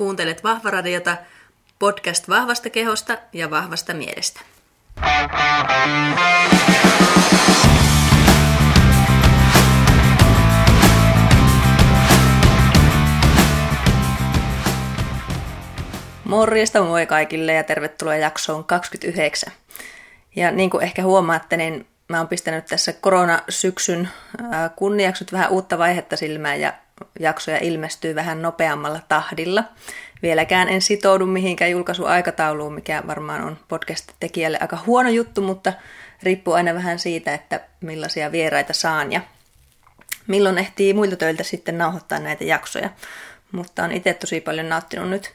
Kuuntelet Vahvaradiota, podcast vahvasta kehosta ja vahvasta mielestä. Morjesta moi kaikille ja tervetuloa jaksoon 29. Ja niin kuin ehkä huomaatte, niin mä oon pistänyt tässä koronasyksyn kunniaksut vähän uutta vaihetta silmään ja jaksoja ilmestyy vähän nopeammalla tahdilla. Vieläkään en sitoudu mihinkään julkaisuaikatauluun, mikä varmaan on podcast-tekijälle aika huono juttu, mutta riippuu aina vähän siitä, että millaisia vieraita saan ja milloin ehtii muilta töiltä sitten nauhoittaa näitä jaksoja. Mutta on itse tosi paljon nauttinut nyt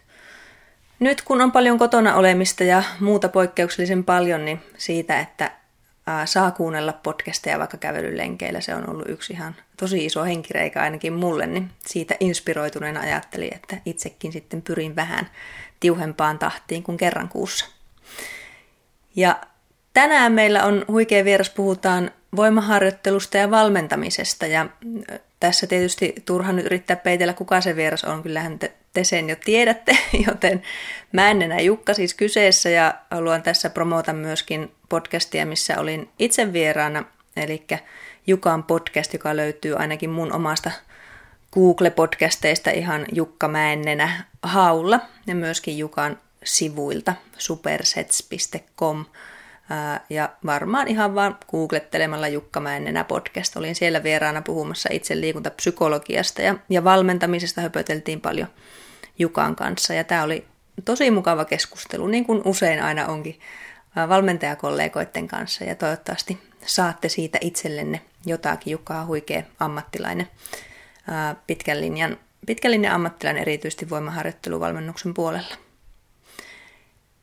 nyt kun on paljon kotona olemista ja muuta poikkeuksellisen paljon, niin siitä, että saa kuunnella podcasteja vaikka kävelylenkeillä, se on ollut yksi ihan tosi iso henkireikä ainakin mulle, niin siitä inspiroituneena ajattelin, että itsekin sitten pyrin vähän tiuhempaan tahtiin kuin kerran kuussa. Ja tänään meillä on huikea vieras, puhutaan voimaharjoittelusta ja valmentamisesta ja tässä tietysti turha nyt yrittää peitellä, kuka se vieras on. Kyllähän te, te sen jo tiedätte, joten mä en enää Jukka siis kyseessä ja haluan tässä promota myöskin podcastia, missä olin itse vieraana, eli Jukan podcast, joka löytyy ainakin mun omasta Google-podcasteista ihan Jukka Mäennenä haulla ja myöskin Jukan sivuilta supersets.com ja varmaan ihan vaan googlettelemalla Jukka Mäennenä podcast. Olin siellä vieraana puhumassa itse liikuntapsykologiasta ja, ja valmentamisesta höpöteltiin paljon Jukan kanssa. Ja tämä oli tosi mukava keskustelu, niin kuin usein aina onkin valmentajakollegoiden kanssa. Ja toivottavasti saatte siitä itsellenne jotakin. Jukka on huikea ammattilainen, pitkän linjan, pitkän linjan ammattilainen erityisesti voimaharjoitteluvalmennuksen puolella.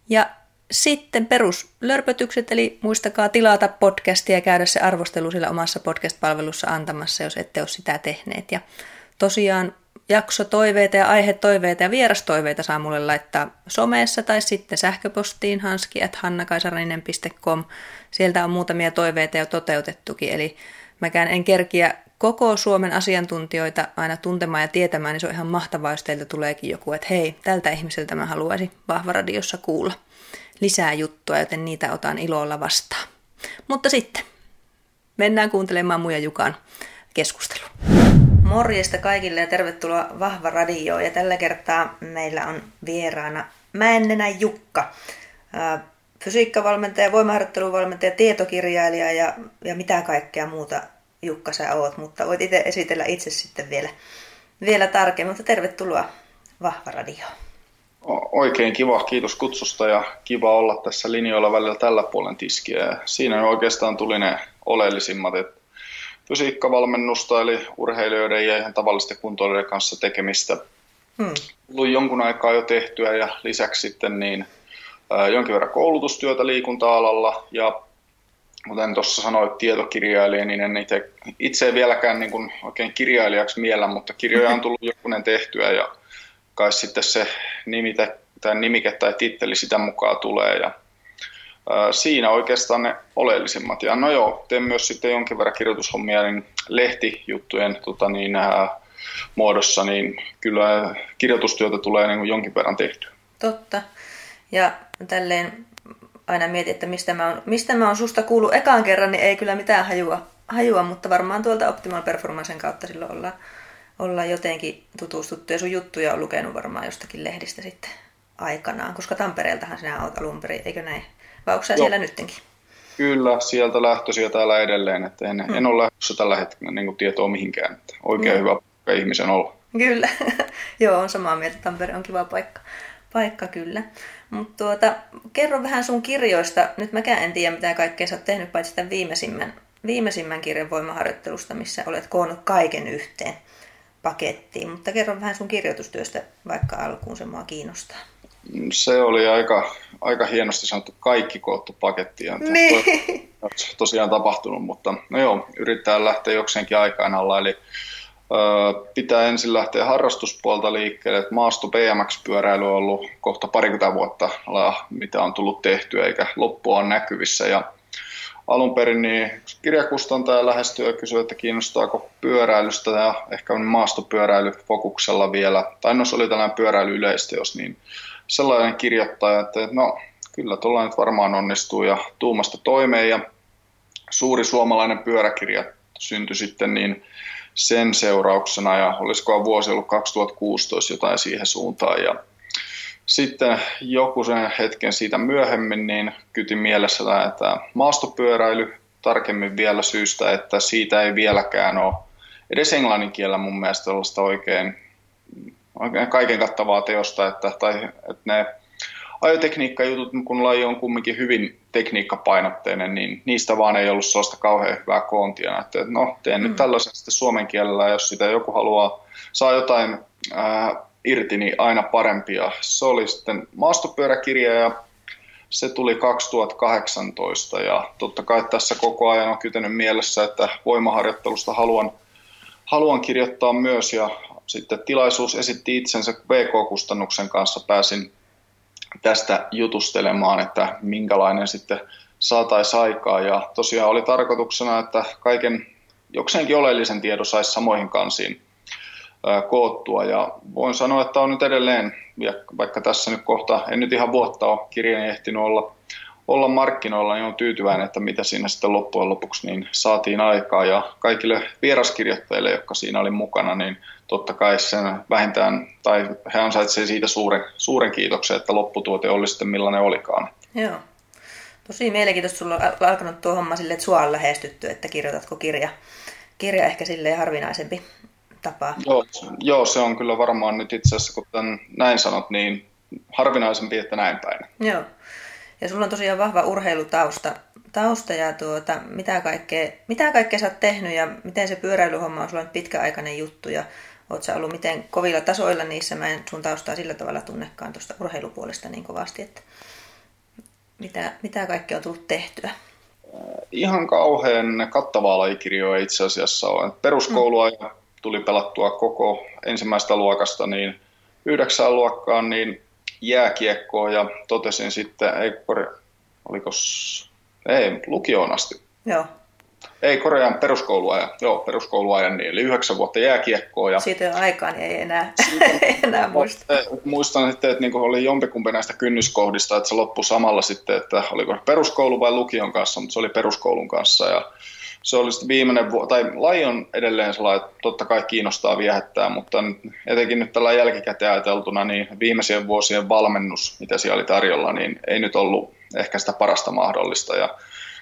Ja sitten peruslörpötykset, eli muistakaa tilata podcastia ja käydä se arvostelu sillä omassa podcast-palvelussa antamassa, jos ette ole sitä tehneet. Ja tosiaan jaksotoiveita ja aihetoiveita ja vierastoiveita saa mulle laittaa somessa tai sitten sähköpostiin hanski.hannakaisaraninen.com. Sieltä on muutamia toiveita jo toteutettukin, eli mäkään en kerkiä koko Suomen asiantuntijoita aina tuntemaan ja tietämään, niin se on ihan mahtavaa, jos teiltä tuleekin joku, että hei, tältä ihmiseltä mä haluaisin Vahvaradiossa kuulla lisää juttua, joten niitä otan ilolla vastaan. Mutta sitten mennään kuuntelemaan Muja Jukan keskustelu. Morjesta kaikille ja tervetuloa Vahva Radio. Ja tällä kertaa meillä on vieraana Mäennenä Jukka, fysiikkavalmentaja, voimaharjoitteluvalmentaja, tietokirjailija ja, ja mitä kaikkea muuta Jukka sä oot, mutta voit itse esitellä itse sitten vielä, vielä tarkemmin, mutta tervetuloa Vahva Radio. Oikein kiva, kiitos kutsusta ja kiva olla tässä linjoilla välillä tällä puolen tiskiä. Ja siinä oikeastaan tuli ne oleellisimmat, että fysiikkavalmennusta eli urheilijoiden ja ihan tavallisten kuntoilijoiden kanssa tekemistä. Hmm. Jonkun aikaa jo tehtyä ja lisäksi sitten niin, ää, jonkin verran koulutustyötä liikunta-alalla ja kuten tuossa sanoit tietokirjailija, niin en itse, itse ei vieläkään niin kuin oikein kirjailijaksi miellä, mutta kirjoja on tullut jokunen tehtyä ja kai sitten se nimite, tai nimike tai titteli sitä mukaan tulee. Ja, siinä oikeastaan ne oleellisimmat. Ja no joo, teen myös sitten jonkin verran kirjoitushommia niin lehtijuttujen tota niin, ää, muodossa, niin kyllä kirjoitustyötä tulee niin jonkin verran tehtyä. Totta. Ja tälleen aina mietin, että mistä mä, oon, mistä mä oon susta kuullut ekaan kerran, niin ei kyllä mitään hajua, hajua mutta varmaan tuolta Optimal Performancen kautta silloin ollaan olla jotenkin tutustuttu ja sun juttuja on lukenut varmaan jostakin lehdistä sitten aikanaan, koska Tampereeltahan sinä olet alun perin, eikö näin? Vai onko siellä nyttenkin? Kyllä, sieltä lähtöisiä täällä edelleen, että en, hmm. en ole lähdössä tällä hetkellä niin tietoa mihinkään, että oikein hmm. hyvä paikka ihmisen olla. Kyllä, joo, on samaa mieltä, Tampere on kiva paikka, paikka kyllä. Mutta tuota, kerro vähän sun kirjoista, nyt mäkään en tiedä mitä kaikkea sä oot tehnyt, paitsi tämän viimeisimmän, viimeisimmän kirjan voimaharjoittelusta, missä olet koonnut kaiken yhteen pakettiin, mutta kerro vähän sun kirjoitustyöstä vaikka alkuun, se mua kiinnostaa. Se oli aika, aika hienosti sanottu kaikki koottu pakettiin. Niin. tosiaan tapahtunut, mutta no joo, yrittää lähteä jokseenkin aikaan alla, eli ö, pitää ensin lähteä harrastuspuolta liikkeelle, että maasto BMX-pyöräily on ollut kohta parikymmentä vuotta, mitä on tullut tehtyä, eikä loppua on näkyvissä, ja alun perin niin kirjakustantaja lähestyi ja kysyi, että kiinnostaako pyöräilystä ja ehkä maastopyöräily fokuksella vielä, tai no se oli tällainen pyöräily yleisteos, niin sellainen kirjoittaja, että no kyllä tuolla nyt varmaan onnistuu ja tuumasta toimeen. Ja suuri suomalainen pyöräkirja syntyi sitten niin sen seurauksena ja olisiko vuosi ollut 2016 jotain siihen suuntaan. Ja sitten joku sen hetken siitä myöhemmin niin kyti mielessä tämä maastopyöräily tarkemmin vielä syystä, että siitä ei vieläkään ole edes englannin kielellä mun mielestä oikein kaiken kattavaa teosta, että, tai, että ne ajotekniikkajutut, kun laji on kumminkin hyvin tekniikkapainotteinen, niin niistä vaan ei ollut sellaista kauhean hyvää koontia. Että no, teen mm. nyt tällaisen sitten suomen kielellä, jos sitä joku haluaa, saa jotain ää, irti, niin aina parempia. Se oli sitten maastopyöräkirja ja se tuli 2018 ja totta kai tässä koko ajan on kytenyt mielessä, että voimaharjoittelusta haluan, haluan kirjoittaa myös ja sitten tilaisuus esitti itsensä VK-kustannuksen kanssa. Pääsin tästä jutustelemaan, että minkälainen sitten saataisiin aikaa. Ja tosiaan oli tarkoituksena, että kaiken jokseenkin oleellisen tiedon saisi samoihin kansiin koottua. Ja voin sanoa, että on nyt edelleen, vaikka tässä nyt kohta, en nyt ihan vuotta ole kirjani ehtinyt olla, olla markkinoilla, niin on tyytyväinen, että mitä siinä sitten loppujen lopuksi niin saatiin aikaa. Ja kaikille vieraskirjoittajille, jotka siinä oli mukana, niin totta kai sen vähintään, tai he ansaitsevat siitä suuren, suuren kiitoksen, että lopputuote oli sitten millainen olikaan. Joo. Tosi mielenkiintoista, sulla on alkanut tuo homma sille, että sua on lähestytty, että kirjoitatko kirja. Kirja ehkä silleen harvinaisempi tapa. Joo, joo, se on kyllä varmaan nyt itse asiassa, kun tämän näin sanot, niin harvinaisempi, että näin päin. Joo. Ja sulla on tosiaan vahva urheilutausta tausta ja tuota, mitä, kaikkea, mitä kaikkea sä oot tehnyt ja miten se pyöräilyhomma on sulla nyt pitkäaikainen juttu ja oot sä ollut miten kovilla tasoilla niissä. Mä en sun taustaa sillä tavalla tunnekaan tuosta urheilupuolesta niin kovasti, että mitä, mitä kaikkea on tullut tehtyä? Ihan kauhean kattavaa lajikirjoa itse asiassa on. Peruskoulua mm. tuli pelattua koko ensimmäistä luokasta niin yhdeksään luokkaan niin jääkiekkoa ja totesin sitten, ei oliko, ei, lukioon asti. Joo. Ei, Korean peruskouluajan, joo, peruskouluajan, niin, eli yhdeksän vuotta jääkiekkoa. Ja... Siitä on aikaa, niin ei enää, ei enää muista. Muistan sitten, että niin oli jompikumpi näistä kynnyskohdista, että se loppui samalla sitten, että oliko peruskoulu vai lukion kanssa, mutta se oli peruskoulun kanssa. Ja se oli sitten viimeinen vuosi, tai laji on edelleen sellainen, että totta kai kiinnostaa viehättää, mutta etenkin nyt tällä jälkikäteen ajateltuna, niin viimeisien vuosien valmennus, mitä siellä oli tarjolla, niin ei nyt ollut ehkä sitä parasta mahdollista. Ja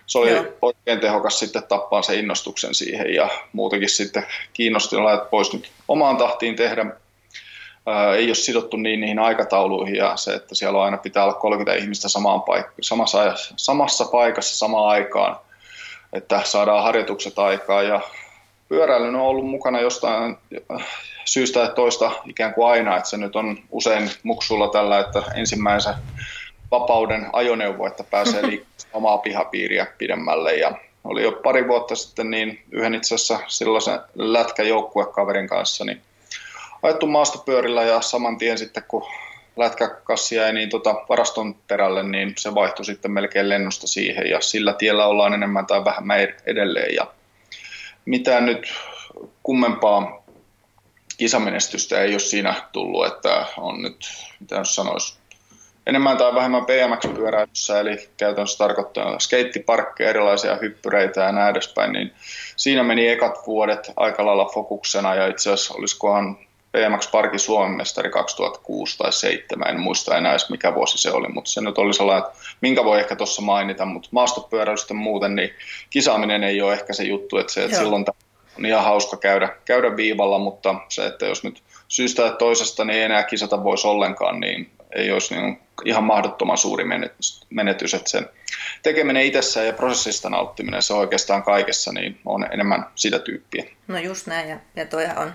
se oli Joo. oikein tehokas sitten tappaa se innostuksen siihen ja muutenkin sitten kiinnosti että pois nyt omaan tahtiin tehdä. Ää, ei ole sidottu niin niihin aikatauluihin ja se, että siellä on aina pitää olla 30 ihmistä samaan paik- samassa, ajassa, samassa paikassa samaan aikaan, että saadaan harjoitukset aikaa ja pyöräily on ollut mukana jostain syystä että toista ikään kuin aina, että se nyt on usein muksulla tällä, että ensimmäisen vapauden ajoneuvo, että pääsee liikkumaan omaa pihapiiriä pidemmälle. Ja oli jo pari vuotta sitten niin yhden itse asiassa silloisen lätkäjoukkuekaverin kanssa niin ajettu maastopyörillä ja saman tien sitten kun lätkäkassi jäi niin tota varaston perälle, niin se vaihtui sitten melkein lennosta siihen ja sillä tiellä ollaan enemmän tai vähemmän edelleen. Ja mitään nyt kummempaa kisamenestystä ei ole siinä tullut, että on nyt, mitä jos sanoisi, enemmän tai vähemmän BMX-pyöräilyssä, eli käytännössä tarkoittaa skeittiparkkeja, erilaisia hyppyreitä ja näin edespäin, niin siinä meni ekat vuodet aika lailla fokuksena, ja itse asiassa olisikohan BMX Parki Suomen mestari 2006 tai 2007, en muista enää edes mikä vuosi se oli, mutta se nyt oli sellainen, että minkä voi ehkä tuossa mainita, mutta maastopyöräilystä muuten, niin kisaaminen ei ole ehkä se juttu, että se, että silloin on ihan hauska käydä, käydä viivalla, mutta se, että jos nyt syystä tai toisesta niin ei enää kisata voisi ollenkaan, niin ei olisi niin ihan mahdottoman suuri menetys, että sen tekeminen itsessään ja prosessista nauttiminen, se on oikeastaan kaikessa, niin on enemmän sitä tyyppiä. No just näin, ja, ja toi on,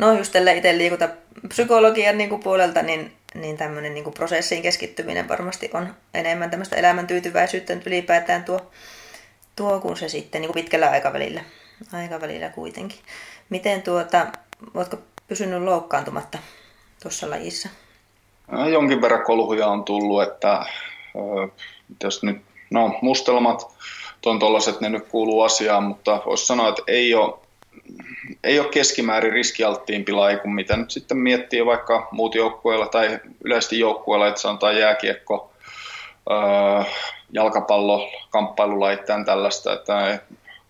no just tälle itse liikuta psykologian niin kuin puolelta, niin, niin tämmöinen niin prosessiin keskittyminen varmasti on enemmän tämmöistä elämän tyytyväisyyttä nyt ylipäätään tuo, tuo kuin se sitten niin kuin pitkällä aikavälillä, aikavälillä kuitenkin. Miten tuota, oletko pysynyt loukkaantumatta tuossa lajissa? jonkin verran kolhuja on tullut, että jos nyt, no mustelmat ton tollaset ne nyt kuuluu asiaan, mutta voisi sanoa, että ei ole, ei ole keskimäärin riskialttiimpi laji kuin mitä nyt sitten miettii vaikka muut joukkueilla tai yleisesti joukkueilla, että sanotaan jääkiekko, öö, jalkapallo, kamppailulajit, tämän tällaista, että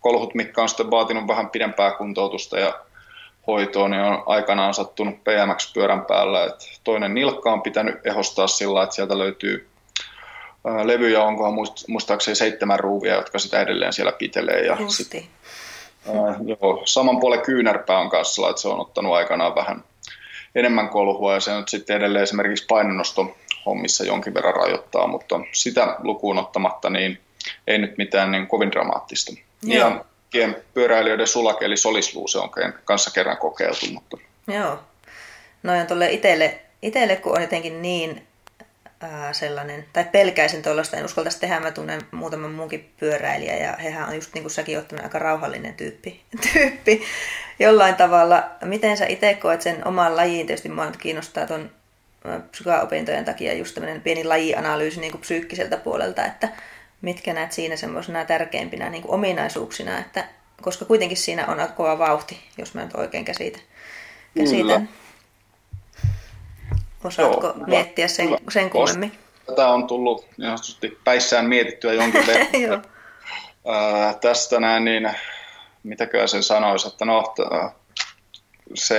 kolhut, mitkä on sitten vaatinut vähän pidempää kuntoutusta ja hoitoa, niin on aikanaan sattunut PMX-pyörän päällä. Että toinen nilkka on pitänyt ehostaa sillä, että sieltä löytyy levyjä, onkohan muistaakseni seitsemän ruuvia, jotka sitä edelleen siellä pitelee. Ja sit, joo, saman puolen kyynärpää on kanssa, että se on ottanut aikanaan vähän enemmän kolhua ja se nyt sitten edelleen esimerkiksi painonnosto hommissa jonkin verran rajoittaa, mutta sitä lukuun ottamatta niin ei nyt mitään niin kovin dramaattista. Joo. Ja pyöräilijöiden sulake eli solisluu se on kanssa kerran kokeiltu. Mutta... Joo. Noin on tuolle itselle, itselle, kun on jotenkin niin ää, sellainen, tai pelkäisin tuollaista, en uskaltaisi tehdä, mä tunnen muutaman muunkin pyöräilijä, ja hehän on just niin kuin säkin ottanut aika rauhallinen tyyppi, tyyppi jollain tavalla. Miten sä itse koet sen oman lajiin, tietysti mua kiinnostaa tuon psykaopintojen takia just tämmöinen pieni lajianalyysi niin kuin psyykkiseltä puolelta, että mitkä näet siinä semmoisena tärkeimpinä niin kuin ominaisuuksina, että, koska kuitenkin siinä on kova vauhti, jos mä nyt oikein käsitän. käsitän. Osaatko Joo, miettiä sen, sen kummemmin? Tätä on tullut ihan päissään mietittyä jonkin verran. Joo. tästä näin, niin mitäkö sen sanoisi, että no, se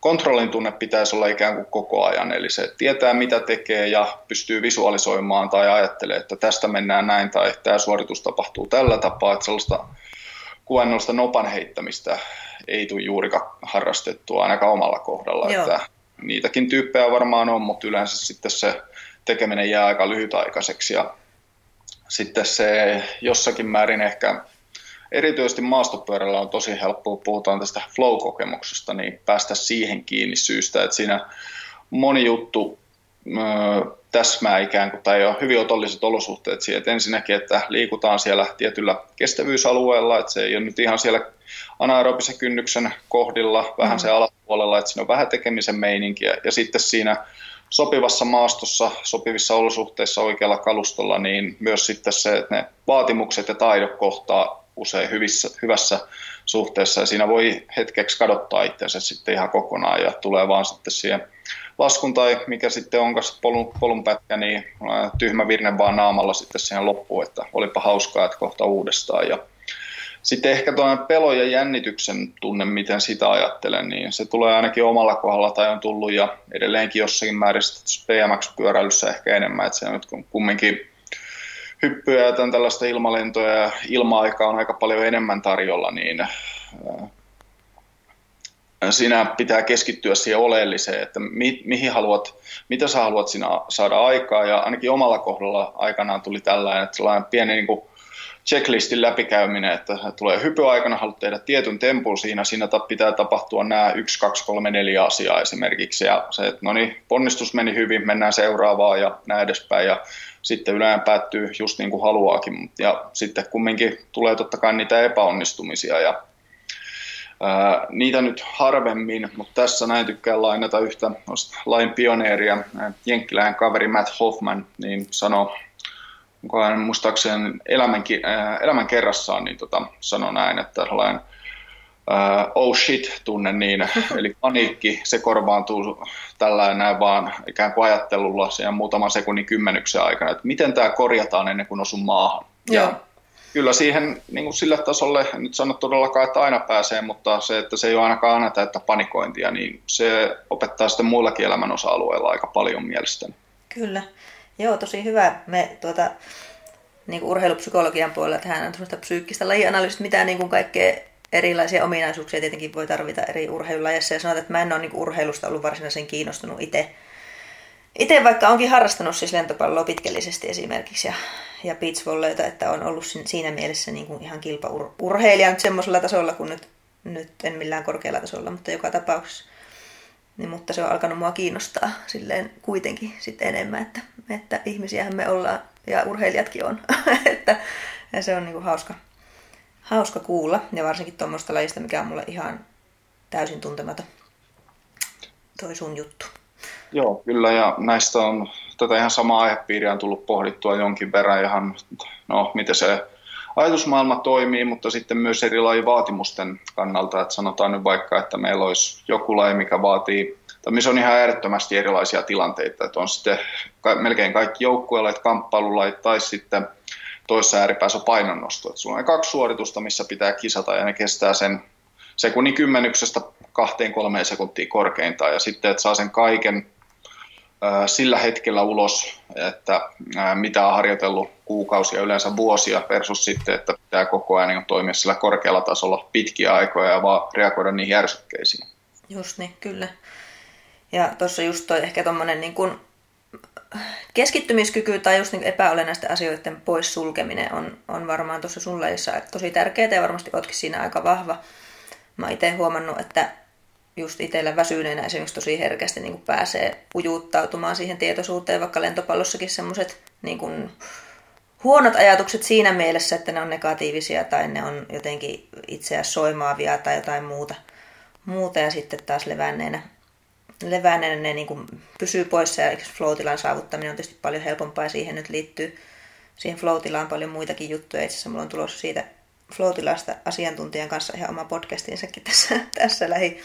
kontrollin tunne pitäisi olla ikään kuin koko ajan, eli se tietää mitä tekee ja pystyy visualisoimaan tai ajattelee, että tästä mennään näin tai tämä suoritus tapahtuu tällä tapaa, että sellaista kuvannollista nopan heittämistä ei tule juurikaan harrastettua ainakaan omalla kohdalla, Joo. että niitäkin tyyppejä varmaan on, mutta yleensä sitten se tekeminen jää aika lyhytaikaiseksi ja sitten se jossakin määrin ehkä erityisesti maastopyörällä on tosi helppoa, puhutaan tästä flow-kokemuksesta, niin päästä siihen kiinni syystä, että siinä moni juttu täsmää ikään kuin, tai on hyvin otolliset olosuhteet siihen, että ensinnäkin, että liikutaan siellä tietyllä kestävyysalueella, että se ei ole nyt ihan siellä anaerobisen kynnyksen kohdilla, vähän mm. se alapuolella, että siinä on vähän tekemisen meininkiä, ja sitten siinä sopivassa maastossa, sopivissa olosuhteissa oikealla kalustolla, niin myös sitten se, että ne vaatimukset ja taidot kohtaa usein hyvissä, hyvässä suhteessa ja siinä voi hetkeksi kadottaa itsensä sitten ihan kokonaan ja tulee vaan sitten siihen laskun tai mikä sitten onkaan polun, polun pätkä, niin tyhmä virne vaan naamalla sitten siihen loppuun, että olipa hauskaa, että kohta uudestaan. Ja sitten ehkä tuo pelo ja jännityksen tunne, miten sitä ajattelen, niin se tulee ainakin omalla kohdalla tai on tullut ja edelleenkin jossakin määrin PMX-pyöräilyssä ehkä enemmän, että se on kumminkin hyppyjä ja tällaista ilmalentoja ja ilma-aikaa on aika paljon enemmän tarjolla, niin sinä pitää keskittyä siihen oleelliseen, että mi, mihin haluat, mitä sä haluat sinä saada aikaa ja ainakin omalla kohdalla aikanaan tuli tällainen, että sellainen pieni niin kuin checklistin läpikäyminen, että tulee hypyaikana, haluat tehdä tietyn tempun siinä, siinä pitää tapahtua nämä 1, 2, 3, 4 asiaa esimerkiksi. Ja se, että no niin, ponnistus meni hyvin, mennään seuraavaan ja näin edespäin. Ja sitten yleensä päättyy just niin kuin haluaakin. Ja sitten kumminkin tulee totta kai niitä epäonnistumisia ja ää, niitä nyt harvemmin, mutta tässä näin tykkään lainata yhtä lain pioneeria, jenkkiläinen kaveri Matt Hoffman, niin sanoi, onko hän muistaakseni elämän, elämän kerrassaan, niin tota, sanoi näin, että tällainen uh, oh shit tunne, niin, eli paniikki, se korvaantuu tällä näin vaan ikään kuin ajattelulla siihen muutaman sekunnin kymmenyksen aikana, että miten tämä korjataan ennen kuin osun maahan. Joo. Ja kyllä siihen niin kuin sille tasolle, en nyt sano todellakaan, että aina pääsee, mutta se, että se ei ole ainakaan aina täyttä panikointia, niin se opettaa sitten muillakin elämän osa-alueilla aika paljon mielestäni. Kyllä. Joo, tosi hyvä. Me tuota, niin kuin urheilupsykologian puolella tehdään on psyykkistä lajianalyysistä, mitä niin kuin kaikkea erilaisia ominaisuuksia tietenkin voi tarvita eri urheilulajeissa. Ja sanotaan, että mä en ole niin urheilusta ollut varsinaisen kiinnostunut itse. Itse vaikka onkin harrastanut siis lentopalloa pitkällisesti esimerkiksi ja, ja beachvolleyta, että on ollut siinä mielessä niin kuin ihan kilpaurheilija nyt semmoisella tasolla kuin nyt, nyt en millään korkealla tasolla, mutta joka tapauksessa. Niin, mutta se on alkanut mua kiinnostaa silleen kuitenkin sitten enemmän, että, että ihmisiähän me ollaan ja urheilijatkin on. että, ja se on niin kuin hauska, hauska kuulla, ja varsinkin tuommoista lajista, mikä on mulle ihan täysin tuntematon. Toi sun juttu. Joo, kyllä, ja näistä on tätä ihan samaa aihepiiriä on tullut pohdittua jonkin verran, ihan, no, miten se ajatusmaailma toimii, mutta sitten myös eri vaatimusten kannalta, että sanotaan nyt vaikka, että meillä olisi joku laji, mikä vaatii, tai missä on ihan äärettömästi erilaisia tilanteita, että on sitten melkein kaikki joukkueelait, kamppailulait tai sitten toisessa ääripäässä painonnosto. Että sulla on kaksi suoritusta, missä pitää kisata ja ne kestää sen sekunnin kymmenyksestä kahteen kolmeen sekuntiin korkeintaan ja sitten, että saa sen kaiken sillä hetkellä ulos, että mitä on harjoitellut kuukausia, yleensä vuosia versus sitten, että pitää koko ajan niin toimia sillä korkealla tasolla pitkiä aikoja ja vaan reagoida niihin järsykkeisiin. Just niin, kyllä. Ja tuossa just toi ehkä tuommoinen niin kuin keskittymiskyky tai just niin epäolennaisten asioiden pois sulkeminen on, on varmaan tuossa sun tosi tärkeää ja varmasti ootkin siinä aika vahva. Mä itse huomannut, että just itsellä väsyneenä esimerkiksi tosi herkästi niin kuin pääsee ujuttautumaan siihen tietoisuuteen, vaikka lentopallossakin semmoiset niin huonot ajatukset siinä mielessä, että ne on negatiivisia tai ne on jotenkin itseä soimaavia tai jotain muuta. muuta ja sitten taas levänneenä, levänneenä ne niin kuin pysyy poissa ja flow saavuttaminen on tietysti paljon helpompaa ja siihen nyt liittyy siihen flow paljon muitakin juttuja. Itse asiassa mulla on tulossa siitä flow asiantuntijan kanssa ihan oma podcastinsakin tässä, tässä lähi,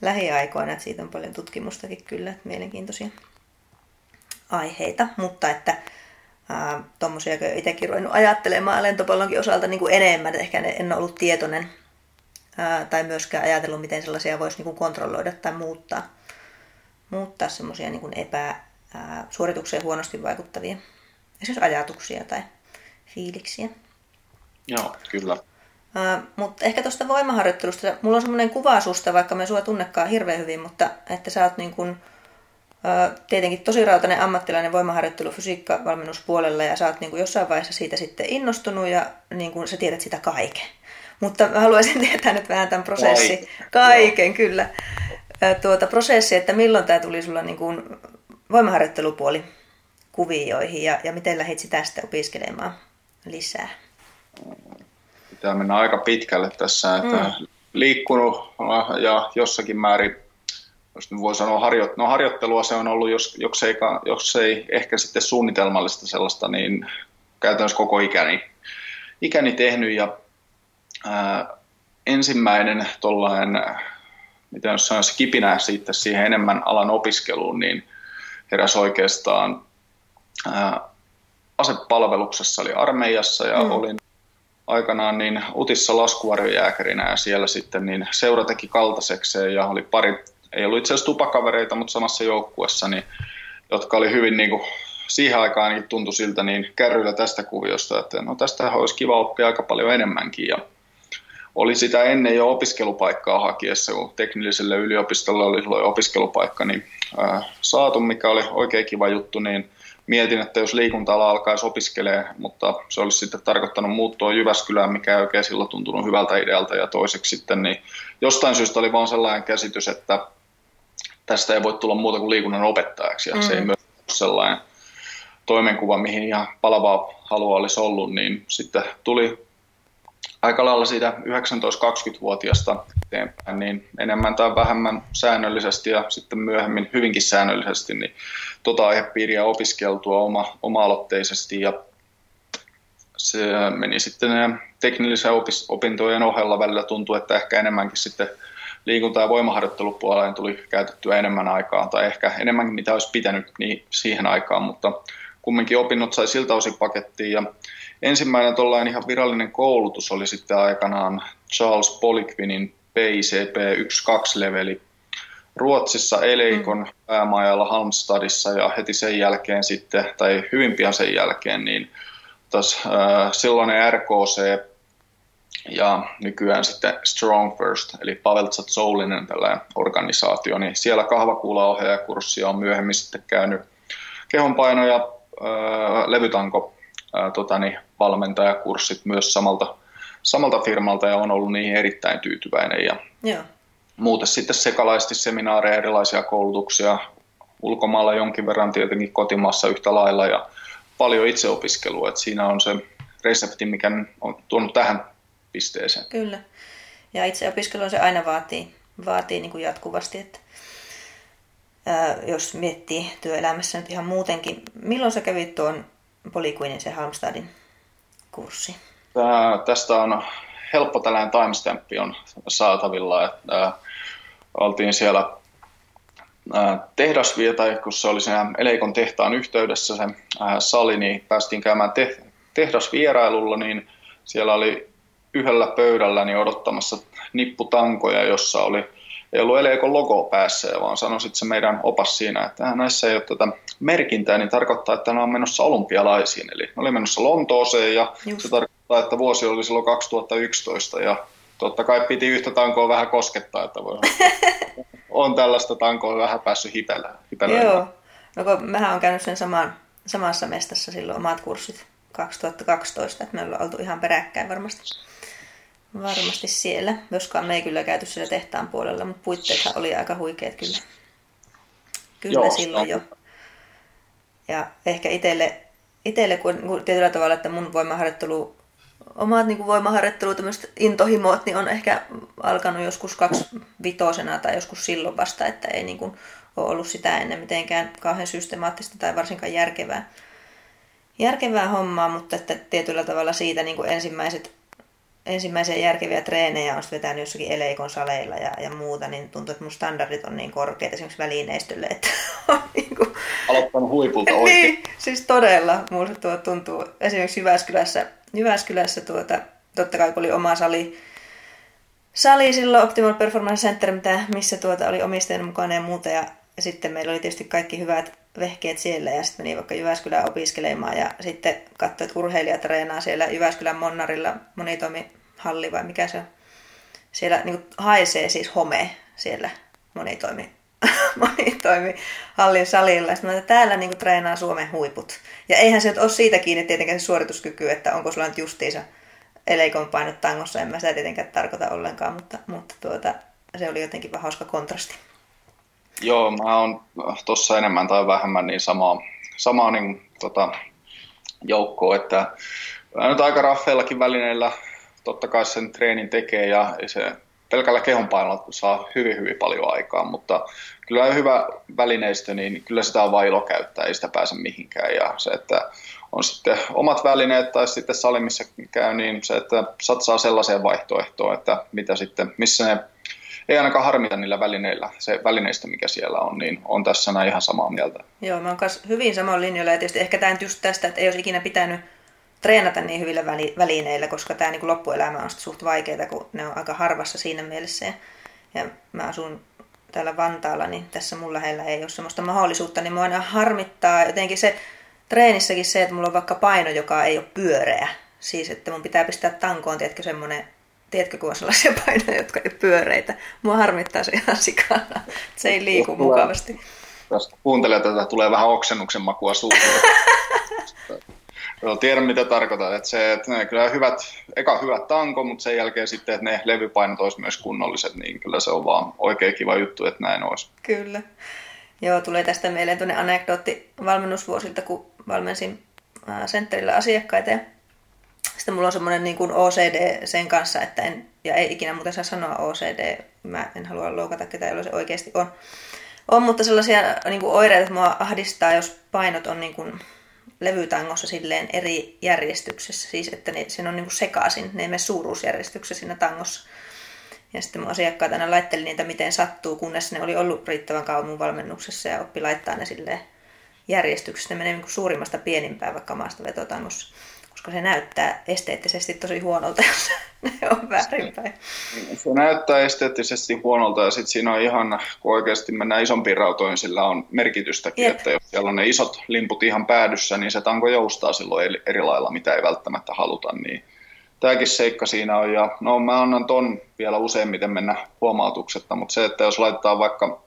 lähiaikoina, että siitä on paljon tutkimustakin kyllä, että mielenkiintoisia aiheita, mutta että tuommoisia itsekin ruvennut ajattelemaan lentopallonkin osalta niin kuin enemmän, että ehkä en ollut tietoinen ää, tai myöskään ajatellut, miten sellaisia voisi niin kuin kontrolloida tai muuttaa, muuttaa semmoisia niin epä, ää, suoritukseen huonosti vaikuttavia esimerkiksi ajatuksia tai fiiliksiä. Joo, kyllä. Mutta ehkä tuosta voimaharjoittelusta, mulla on semmoinen kuva susta, vaikka me sua tunnekaan hirveän hyvin, mutta että sä oot niin kun, uh, tietenkin tosi rautainen ammattilainen voimaharjoittelu fysiikkavalmennuspuolella ja sä oot niin jossain vaiheessa siitä sitten innostunut ja niin kun sä tiedät sitä kaiken. Mutta mä haluaisin tietää nyt vähän tämän prosessin, kaiken Joo. kyllä, tuota prosessi, että milloin tämä tuli sulla niin kun voimaharjoittelupuoli kuvioihin ja, ja miten lähdit sitä sitten opiskelemaan lisää? Pitää mennä aika pitkälle tässä, että mm. liikkunut ja jossakin määrin, jos nyt voi sanoa harjo, no harjoittelua se on ollut, jos, jos, ei, jos ei ehkä sitten suunnitelmallista sellaista, niin käytännössä koko ikäni, ikäni tehnyt ja ää, ensimmäinen tollainen, miten jos sanoisi kipinä siitä siihen enemmän alan opiskeluun, niin heräs oikeastaan ää, asepalveluksessa, eli armeijassa ja mm. olin aikanaan niin Utissa laskuvarjojääkärinä ja siellä sitten niin seura teki kaltaisekseen ja oli pari, ei ollut itse asiassa tupakavereita, mutta samassa joukkuessa, niin, jotka oli hyvin niin kuin, siihen aikaan ainakin tuntui siltä niin kärryillä tästä kuviosta, että no tästä olisi kiva oppia aika paljon enemmänkin. Ja oli sitä ennen jo opiskelupaikkaa hakiessa, kun teknilliselle yliopistolle oli opiskelupaikka niin, ää, saatu, mikä oli oikein kiva juttu, niin mietin, että jos liikunta-ala alkaisi opiskelemaan, mutta se olisi sitten tarkoittanut muuttua Jyväskylään, mikä ei oikein silloin tuntunut hyvältä idealta. Ja toiseksi sitten, niin jostain syystä oli vaan sellainen käsitys, että tästä ei voi tulla muuta kuin liikunnan opettajaksi. Ja mm. se ei mm. myös sellainen toimenkuva, mihin ihan palavaa halua olisi ollut, niin sitten tuli aika lailla siitä 19-20-vuotiaasta eteenpäin, niin enemmän tai vähemmän säännöllisesti ja sitten myöhemmin hyvinkin säännöllisesti, niin tota aihepiiriä opiskeltua oma, oma-aloitteisesti ja se meni sitten teknillisen opintojen ohella välillä tuntui, että ehkä enemmänkin sitten liikunta- ja voimaharjoittelupuoleen tuli käytettyä enemmän aikaa, tai ehkä enemmänkin mitä olisi pitänyt niin siihen aikaan, mutta kumminkin opinnot sai siltä osin pakettiin, ja ensimmäinen tuollainen ihan virallinen koulutus oli sitten aikanaan Charles Poliquinin PICP 1-2-leveli Ruotsissa Eleikon mm. päämajalla Halmstadissa ja heti sen jälkeen sitten, tai hyvin pian sen jälkeen, niin taas äh, silloinen RKC ja nykyään sitten Strong First, eli Pavel Tsatsoullinen tällainen organisaatio, niin siellä kahvakuulaohjaajakurssia on myöhemmin sitten käynyt kehonpaino- ja äh, levytanko äh, totani, valmentajakurssit myös samalta, samalta firmalta ja on ollut niihin erittäin tyytyväinen. Ja Joo. Muuten sitten sekalaisesti seminaareja, erilaisia koulutuksia, ulkomailla jonkin verran tietenkin kotimaassa yhtä lailla ja paljon itseopiskelua, että siinä on se resepti, mikä on tuonut tähän pisteeseen. Kyllä. Ja itseopiskelu se aina vaatii, vaatii niin kuin jatkuvasti, että ää, jos miettii työelämässä nyt ihan muutenkin. Milloin sä kävit tuon Polikuinin se Halmstadin kurssi? Tää, tästä on helppo tällainen timestampi on saatavilla, että oltiin siellä tehdasvie, tai kun se oli siinä Eleikon tehtaan yhteydessä se sali, niin päästiin käymään te- tehdasvierailulla, niin siellä oli yhdellä pöydällä niin odottamassa nipputankoja, jossa oli, ei ollut Eleikon logo päässä, vaan sanoi sitten se meidän opas siinä, että näissä ei ole tätä merkintää, niin tarkoittaa, että ne on menossa olympialaisiin. Eli ne oli menossa Lontooseen ja Just. se tarkoittaa, että vuosi oli silloin 2011 ja totta kai piti yhtä tankoa vähän koskettaa, että voi on tällaista tankoa vähän päässyt hipellä. Joo, no kun mähän on käynyt sen saman, samassa mestassa silloin omat kurssit 2012, että me ollaan oltu ihan peräkkäin varmasti. Varmasti siellä, joskaan me ei kyllä käyty siellä tehtaan puolella, mutta puitteethan oli aika huikeat kyllä. Kyllä Joo, silloin jo. Ja ehkä itselle, itselle kun, kun tietyllä tavalla, että mun voimaharjoittelu, omat niin voimaharjoittelu, tämmöiset intohimot, niin on ehkä alkanut joskus kaksi vitosena tai joskus silloin vasta, että ei niin kuin ole ollut sitä ennen mitenkään kauhean systemaattista tai varsinkaan järkevää, järkevää hommaa, mutta että tietyllä tavalla siitä niin kuin ensimmäiset ensimmäisiä järkeviä treenejä on vetänyt jossakin eleikon saleilla ja, ja muuta, niin tuntuu, että mun standardit on niin korkeat esimerkiksi välineistölle, että on niin kuin... Aloittanut huipulta oikein. niin, siis todella. Mulle tuo tuntuu esimerkiksi Jyväskylässä, Jyväskylässä tuota, totta kai kun oli oma sali, sali silloin Optimal Performance Center, mitä, missä tuota oli omistajana mukana ja muuta. Ja, ja sitten meillä oli tietysti kaikki hyvät vehkeet siellä ja sitten meni vaikka Jyväskylään opiskelemaan ja sitten katsoi, että urheilijat treenaa siellä Jyväskylän Monnarilla monitoimihalli vai mikä se on. Siellä niin kuin, haisee siis home siellä monitoimi, monitoimi hallin salilla. Sitten mä että täällä niin kuin, treenaa Suomen huiput. Ja eihän se ole siitä kiinni tietenkään se suorituskyky, että onko sulla nyt justiinsa eleikon painot tangossa. En mä sitä tietenkään tarkoita ollenkaan, mutta, mutta tuota, se oli jotenkin vähän hauska kontrasti. Joo, mä oon tuossa enemmän tai vähemmän niin samaa, samaa niin, tota, joukkoa, että nyt aika raffeillakin välineillä totta kai sen treenin tekee ja se pelkällä kehonpainolla saa hyvin, hyvin paljon aikaa, mutta kyllä hyvä välineistö, niin kyllä sitä on vailo käyttää, ei sitä pääse mihinkään. Ja se, että on sitten omat välineet tai sitten sali, missä käy, niin se, että satsaa sellaiseen vaihtoehtoon, että mitä sitten, missä ne ei ainakaan harmita niillä välineillä, se välineistä, mikä siellä on, niin on tässä näin ihan samaa mieltä. Joo, mä oon hyvin samoin linjoilla ja tietysti ehkä tämä just tästä, että ei olisi ikinä pitänyt treenata niin hyvillä välineillä, koska tämä niin loppuelämä on suht vaikeaa, kun ne on aika harvassa siinä mielessä. Ja mä asun täällä Vantaalla, niin tässä mulla lähellä ei ole sellaista mahdollisuutta, niin mua aina harmittaa jotenkin se treenissäkin se, että mulla on vaikka paino, joka ei ole pyöreä. Siis, että mun pitää pistää tankoon, tiedätkö, semmoinen tiedätkö, kun on sellaisia painoja, jotka ei pyöreitä. Mua harmittaa se ihan sikana. Se ei liiku tulee, mukavasti. Jos kuuntelee tätä, tulee vähän oksennuksen makua suuhun. tiedän, mitä tarkoitan. Että se, että ne kyllä hyvät, eka hyvät tanko, mutta sen jälkeen sitten, että ne levypainot olisi myös kunnolliset, niin kyllä se on vaan oikein kiva juttu, että näin olisi. Kyllä. Joo, tulee tästä mieleen tuonne anekdootti valmennusvuosilta, kun valmensin sentterillä asiakkaita ja sitten mulla on semmoinen niin kuin OCD sen kanssa, että en, ja ei ikinä muuten saa sanoa OCD, mä en halua loukata ketä, jolla se oikeasti on. On, mutta sellaisia niin kuin oireita, että mua ahdistaa, jos painot on niin kuin levytangossa silleen eri järjestyksessä, siis että ne, siinä on niin kuin sekaisin, ne ei mene suuruusjärjestyksessä siinä tangossa. Ja sitten mun asiakkaat aina laitteli niitä miten sattuu, kunnes ne oli ollut riittävän kauan mun valmennuksessa ja oppi laittaa ne silleen järjestyksessä. Ne menee niin kuin suurimmasta pienimpään vaikka maastavetotangossa koska se näyttää esteettisesti tosi huonolta, jos ne on väärinpäin. Se näyttää esteettisesti huonolta ja sitten siinä on ihan, kun oikeasti mennään isompiin rautoihin, sillä on merkitystäkin, Jep. että jos siellä on ne isot limput ihan päädyssä, niin se tanko joustaa silloin eri lailla, mitä ei välttämättä haluta, niin tämäkin seikka siinä on. Ja no mä annan ton vielä useimmiten mennä huomautuksetta, mutta se, että jos laitetaan vaikka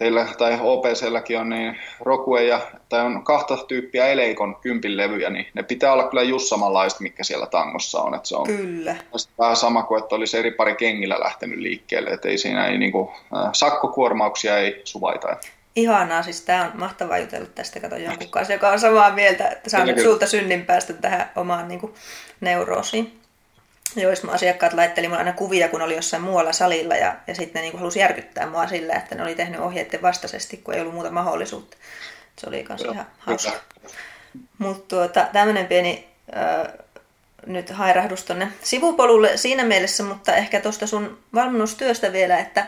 teillä tai OPClläkin on niin Rokue ja, tai on kahta tyyppiä Eleikon kympin levyjä, niin ne pitää olla kyllä just samanlaista, mikä siellä tangossa on. Että se on kyllä. vähän sama kuin, että olisi eri pari kengillä lähtenyt liikkeelle, että ei siinä ei niinku, äh, sakkokuormauksia ei suvaita. Ihanaa, siis tämä on mahtavaa jutella tästä, kato jonkun kanssa, joka on samaa mieltä, että saa nyt sulta synnin päästä tähän omaan niin kuin, neuroosiin. Joissa asiakkaat laitteli mulle aina kuvia, kun oli jossain muualla salilla ja, ja sitten ne niin halusi järkyttää mua sillä, että ne oli tehnyt ohjeiden vastaisesti, kun ei ollut muuta mahdollisuutta. Se oli myös ihan hauska. Mutta tuota, tämmöinen pieni äh, nyt hairahdus tuonne sivupolulle siinä mielessä, mutta ehkä tuosta sun valmennustyöstä vielä, että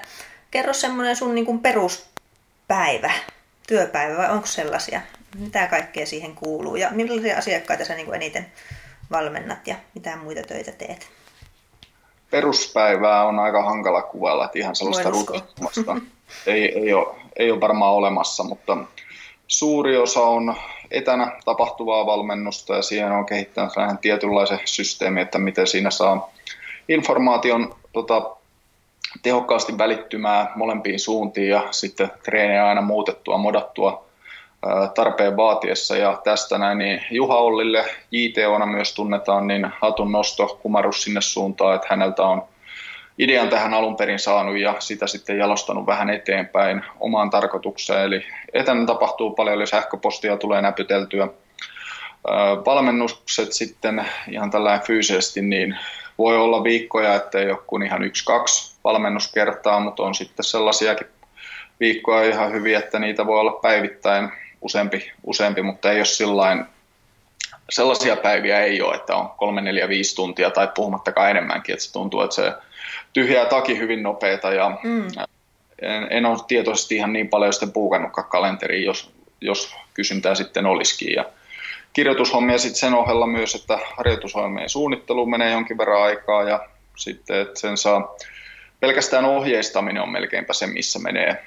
kerro semmoinen sun niin kuin peruspäivä, työpäivä vai onko sellaisia? Mitä kaikkea siihen kuuluu ja millaisia asiakkaita sä niin eniten valmennat ja mitä muita töitä teet? Peruspäivää on aika hankala kuvailla, että ihan sellaista rutistumasta ei, ei, ole, ei ole varmaan olemassa, mutta suuri osa on etänä tapahtuvaa valmennusta ja siihen on kehittänyt vähän tietynlaisen systeemin, että miten siinä saa informaation tota, tehokkaasti välittymää molempiin suuntiin ja sitten treenejä aina muutettua, modattua tarpeen vaatiessa. Ja tästä näin niin Juha Ollille, JTOna myös tunnetaan, niin hatun nosto kumarus sinne suuntaan, että häneltä on idean tähän alun perin saanut ja sitä sitten jalostanut vähän eteenpäin omaan tarkoitukseen. Eli etänä tapahtuu paljon, eli sähköpostia tulee näpyteltyä. Valmennukset sitten ihan tällainen fyysisesti, niin voi olla viikkoja, että ei ole kuin ihan yksi, kaksi valmennuskertaa, mutta on sitten sellaisiakin viikkoja ihan hyviä, että niitä voi olla päivittäin useampi, useampi mutta ei ole sillain, sellaisia päiviä ei ole, että on kolme, neljä, viisi tuntia tai puhumattakaan enemmänkin, että se tuntuu, että se tyhjää taki hyvin nopeita ja mm. en, en ole tietoisesti ihan niin paljon sitten puukannutkaan kalenteriin, jos, jos kysyntää sitten olisikin. Ja kirjoitushommia sitten sen ohella myös, että harjoitusohjelmien suunnittelu menee jonkin verran aikaa ja sitten, että sen saa, pelkästään ohjeistaminen on melkeinpä se, missä menee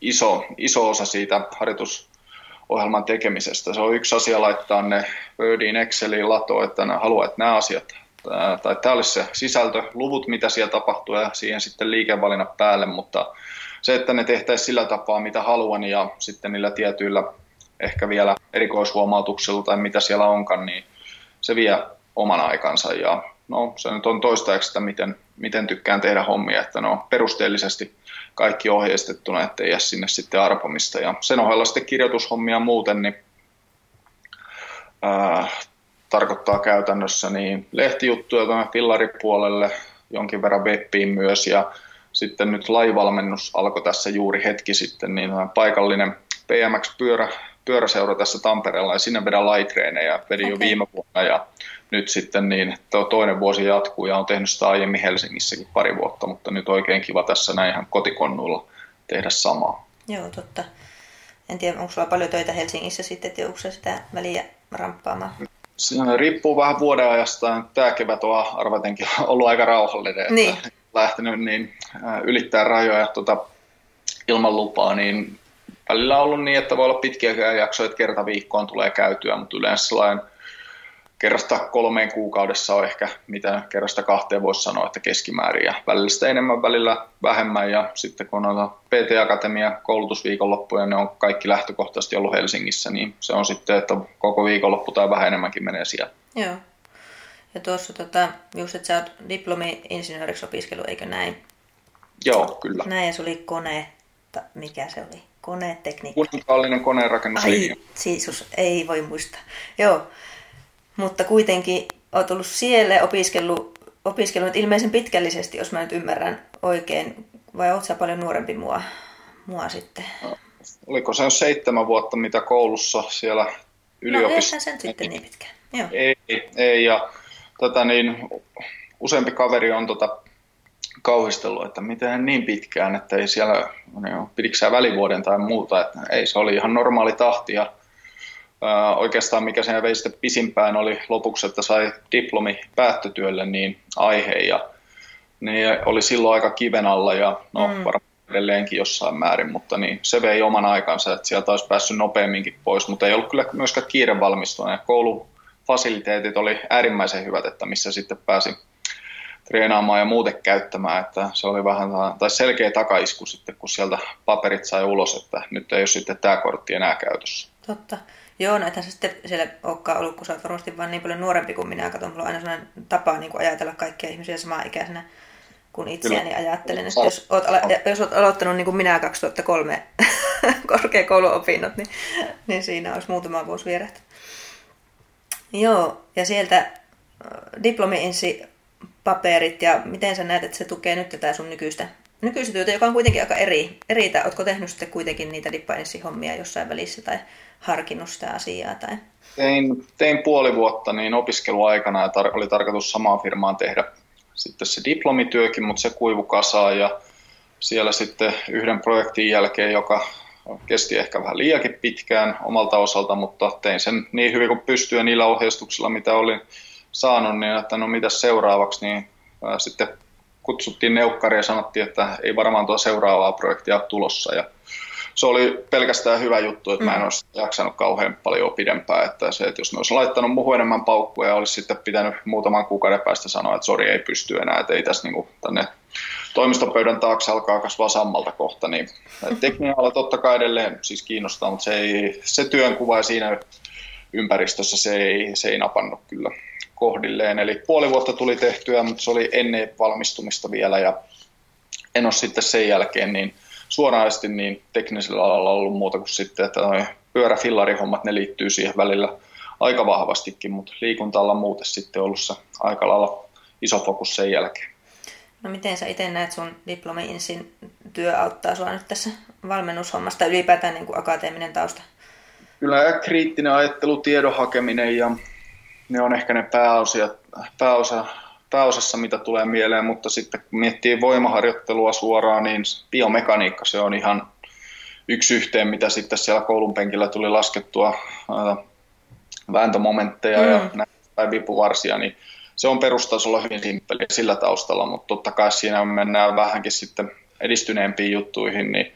iso, iso osa siitä harjoitusohjelman tekemisestä. Se on yksi asia laittaa ne Wordiin, Exceliin latoon, että ne haluaa, että nämä asiat tai tämä olisi se sisältö, luvut, mitä siellä tapahtuu ja siihen sitten liikevalinnat päälle, mutta se, että ne tehtäisiin sillä tapaa, mitä haluan ja sitten niillä tietyillä ehkä vielä erikoishuomautuksilla tai mitä siellä onkaan, niin se vie oman aikansa ja no, se nyt on toistaiseksi, että miten, miten tykkään tehdä hommia, että no perusteellisesti kaikki ohjeistettuna, ettei jää sinne sitten arpomista. Ja sen ohella sitten kirjoitushommia muuten, niin ää, tarkoittaa käytännössä niin lehtijuttuja tuonne fillaripuolelle, jonkin verran webbiin myös. Ja sitten nyt laivalmennus alkoi tässä juuri hetki sitten, niin paikallinen PMX-pyörä, pyöräseura tässä Tampereella ja sinne vedän laitreenejä, vedin okay. jo viime vuonna ja nyt sitten niin toinen vuosi jatkuu ja on tehnyt sitä aiemmin Helsingissäkin pari vuotta, mutta nyt oikein kiva tässä näin ihan kotikonnuilla tehdä samaa. Joo, totta. En tiedä, onko sulla paljon töitä Helsingissä sitten, että onko sitä väliä ramppaamaan? Siinä riippuu vähän vuodenajasta. Tämä kevät on arvatenkin ollut aika rauhallinen. Niin. Että lähtenyt niin ylittää rajoja tuota, ilman lupaa, niin välillä on ollut niin, että voi olla pitkiä jaksoja, että kerta viikkoon tulee käytyä, mutta yleensä sellainen kerrasta kolmeen kuukaudessa on ehkä, mitä kerrasta kahteen voisi sanoa, että keskimäärin ja välillä sitä enemmän, välillä vähemmän ja sitten kun on PT Akatemia koulutusviikonloppuja, ne on kaikki lähtökohtaisesti ollut Helsingissä, niin se on sitten, että koko viikonloppu tai vähän enemmänkin menee siellä. Joo. Ja tuossa tota, just, että sä oot diplomi-insinööriksi opiskellut, eikö näin? Joo, kyllä. Näin, ja se oli kone, mikä se oli? Konetekniikka. Kuninkallinen koneenrakennuslinja. Ai, siisus, ei voi muistaa. Joo, mutta kuitenkin olet ollut siellä opiskellut, opiskellut ilmeisen pitkällisesti, jos mä nyt ymmärrän oikein. Vai oletko sä paljon nuorempi mua, mua sitten? Oliko se seitsemän vuotta, mitä koulussa siellä yliopistossa? No sen sitten niin pitkään. Joo. Ei, ei, ja tota niin, useampi kaveri on tota kauhistellut, että miten niin pitkään, että ei siellä, no, pidikö välivuoden tai muuta, että ei se oli ihan normaali tahti ja oikeastaan mikä sen vei sitten pisimpään oli lopuksi, että sai diplomi päättötyölle niin aihe ja ne oli silloin aika kiven alla ja no mm. varmaan edelleenkin jossain määrin, mutta niin se vei oman aikansa, että sieltä olisi päässyt nopeamminkin pois, mutta ei ollut kyllä myöskään kiire valmistua ja koulufasiliteetit oli äärimmäisen hyvät, että missä sitten pääsi treenaamaan ja muuten käyttämään, että se oli vähän tai selkeä takaisku sitten, kun sieltä paperit sai ulos, että nyt ei ole sitten tämä kortti enää käytössä. Totta. Joo, no ethän se sitten siellä olekaan ollut, kun sä oot varmasti vaan niin paljon nuorempi kuin minä. Katon, mulla on aina sellainen tapa niin kuin ajatella kaikkia ihmisiä samaa ikäisenä kuin itseäni Kyllä. ajattelen. Että jos oot, jos oot aloittanut niin kuin minä 2003 korkeakouluopinnot, niin, niin siinä olisi muutama vuosi vierähtä. Joo, ja sieltä diplomi paperit ja miten sä näet, että se tukee nyt tätä sun nykyistä, nykyistä työtä, joka on kuitenkin aika eri. eri tai oletko tehnyt sitten kuitenkin niitä hommia jossain välissä tai harkinnut sitä asiaa? Tai... Tein, tein puoli vuotta niin opiskeluaikana ja tar- oli tarkoitus samaan firmaan tehdä sitten se diplomityökin, mutta se kuivu kasaan ja siellä sitten yhden projektin jälkeen, joka kesti ehkä vähän liiakin pitkään omalta osalta, mutta tein sen niin hyvin kuin pystyä niillä ohjeistuksilla, mitä olin saanut, niin että no mitä seuraavaksi, niin sitten kutsuttiin neukkari ja sanottiin, että ei varmaan tuo seuraavaa projektia ole tulossa. Ja se oli pelkästään hyvä juttu, että mä en mm. olisi jaksanut kauhean paljon pidempään. Että se, että jos ne olisi laittanut muuhun enemmän paukkuja ja olisi sitten pitänyt muutaman kuukauden päästä sanoa, että sori ei pysty enää, että ei tässä niin kuin, tänne toimistopöydän taakse alkaa kasvaa sammalta kohta, niin tekniikalla ala totta kai edelleen siis kiinnostaa, mutta se, ei, se työnkuva ja siinä ympäristössä se ei, se ei napannut kyllä kohdilleen. Eli puoli vuotta tuli tehtyä, mutta se oli ennen valmistumista vielä ja en ole sitten sen jälkeen niin suoranaisesti niin teknisellä alalla ollut muuta kuin sitten, että noi pyöräfillarihommat, ne liittyy siihen välillä aika vahvastikin, mutta liikunta muuten sitten ollut se aika lailla iso fokus sen jälkeen. No miten sä itse näet sun diplomi-insin työ auttaa sua nyt tässä valmennushommasta ylipäätään niin kuin akateeminen tausta? Kyllä kriittinen ajattelu, tiedon hakeminen ja ne on ehkä ne pääosia, pääosa, pääosassa, mitä tulee mieleen, mutta sitten kun miettii voimaharjoittelua suoraan, niin biomekaniikka se on ihan yksi yhteen, mitä sitten siellä koulun penkillä tuli laskettua vääntömomentteja mm. ja näin vipuvarsia, niin se on perustasolla hyvin simppeli sillä taustalla, mutta totta kai siinä mennään vähänkin sitten edistyneempiin juttuihin, niin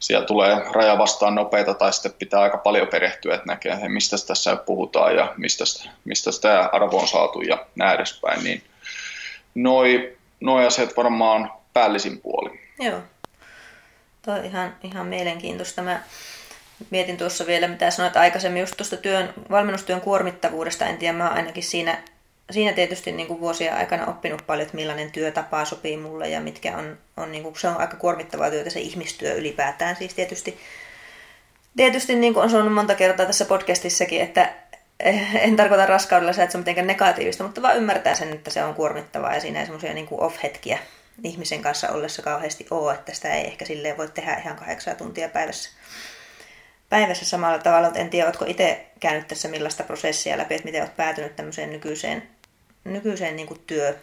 siellä tulee raja vastaan nopeita tai sitten pitää aika paljon perehtyä, että näkee, mistä tässä puhutaan ja mistä, mistä tämä arvo on saatu ja näin edespäin. Niin noi, noi asiat varmaan päällisin puoli. Joo. Tuo on ihan, ihan mielenkiintoista. Mä mietin tuossa vielä, mitä sanoit aikaisemmin just tuosta työn, valmennustyön kuormittavuudesta. En tiedä, mä ainakin siinä siinä tietysti niin kuin vuosien aikana oppinut paljon, että millainen työtapa sopii mulle ja mitkä on, on niin kuin, se on aika kuormittavaa työtä se ihmistyö ylipäätään siis tietysti. Tietysti niin kuin on sanonut monta kertaa tässä podcastissakin, että en tarkoita raskaudella se, että se on mitenkään negatiivista, mutta vaan ymmärtää sen, että se on kuormittavaa ja siinä ei semmoisia niin off-hetkiä ihmisen kanssa ollessa kauheasti ole, että sitä ei ehkä silleen voi tehdä ihan kahdeksan tuntia päivässä päivässä samalla tavalla, että en tiedä, oletko itse käynyt tässä millaista prosessia läpi, että miten olet päätynyt tämmöiseen nykyiseen nykyiseen niin kuin työ,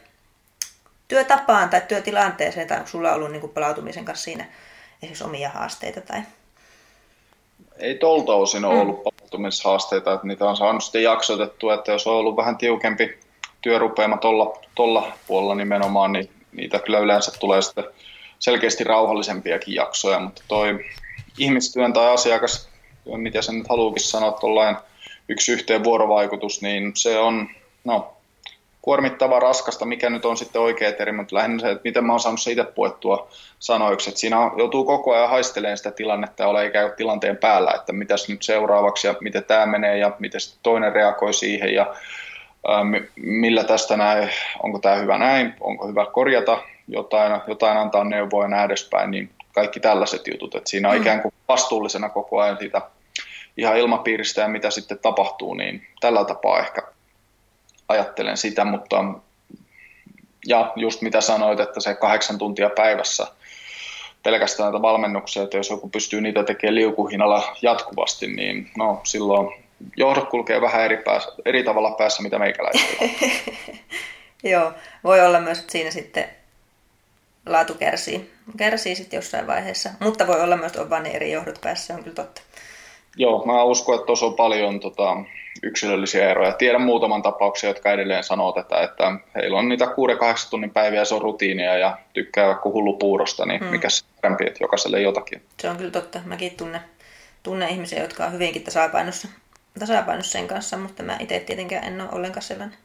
työtapaan tai työtilanteeseen, tai onko sulla ollut niin kuin palautumisen kanssa siinä esimerkiksi omia haasteita? Tai... Ei tolta osin ole mm. ollut palautumishaasteita, että niitä on saanut sitten jaksotettua, että jos on ollut vähän tiukempi työrupeama tuolla tolla puolella nimenomaan, niin niitä kyllä yleensä tulee sitten selkeästi rauhallisempiakin jaksoja, mutta toi ihmistyön tai asiakas, mitä sen nyt haluukin sanoa, tuollainen yksi yhteen vuorovaikutus, niin se on, no, kuormittavaa, raskasta, mikä nyt on sitten oikea termi, mutta lähinnä se, että miten mä oon saanut se itse puettua sanoiksi, että siinä joutuu koko ajan haistelemaan sitä tilannetta ja ole ikään kuin tilanteen päällä, että mitäs nyt seuraavaksi ja miten tämä menee ja miten toinen reagoi siihen ja millä tästä näin, onko tämä hyvä näin, onko hyvä korjata jotain, jotain antaa neuvoa ja näin edespäin, niin kaikki tällaiset jutut, että siinä on mm. ikään kuin vastuullisena koko ajan siitä ihan ilmapiiristä ja mitä sitten tapahtuu, niin tällä tapaa ehkä ajattelen sitä, mutta ja just mitä sanoit, että se kahdeksan tuntia päivässä pelkästään näitä valmennuksia, että jos joku pystyy niitä tekemään liukuhinnalla jatkuvasti, niin no silloin johdot kulkee vähän eri, päässä, eri tavalla päässä, mitä meikäläisillä Joo, voi olla myös, että siinä sitten laatu kärsii, kärsii sitten jossain vaiheessa, mutta voi olla myös, että on vain eri johdot päässä, on kyllä totta. Joo, mä uskon, että tuossa on paljon tota, yksilöllisiä eroja. Tiedän muutaman tapauksen, jotka edelleen sanoo tätä, että heillä on niitä 6-8 tunnin päiviä, se on rutiinia ja tykkää vaikka hullu puurosta, niin hmm. mikä se parempi, että jokaiselle jotakin. Se on kyllä totta. Mäkin tunne, tunne ihmisiä, jotka on hyvinkin tasapainossa, tasapainossa sen kanssa, mutta mä itse tietenkään en ole ollenkaan sellainen.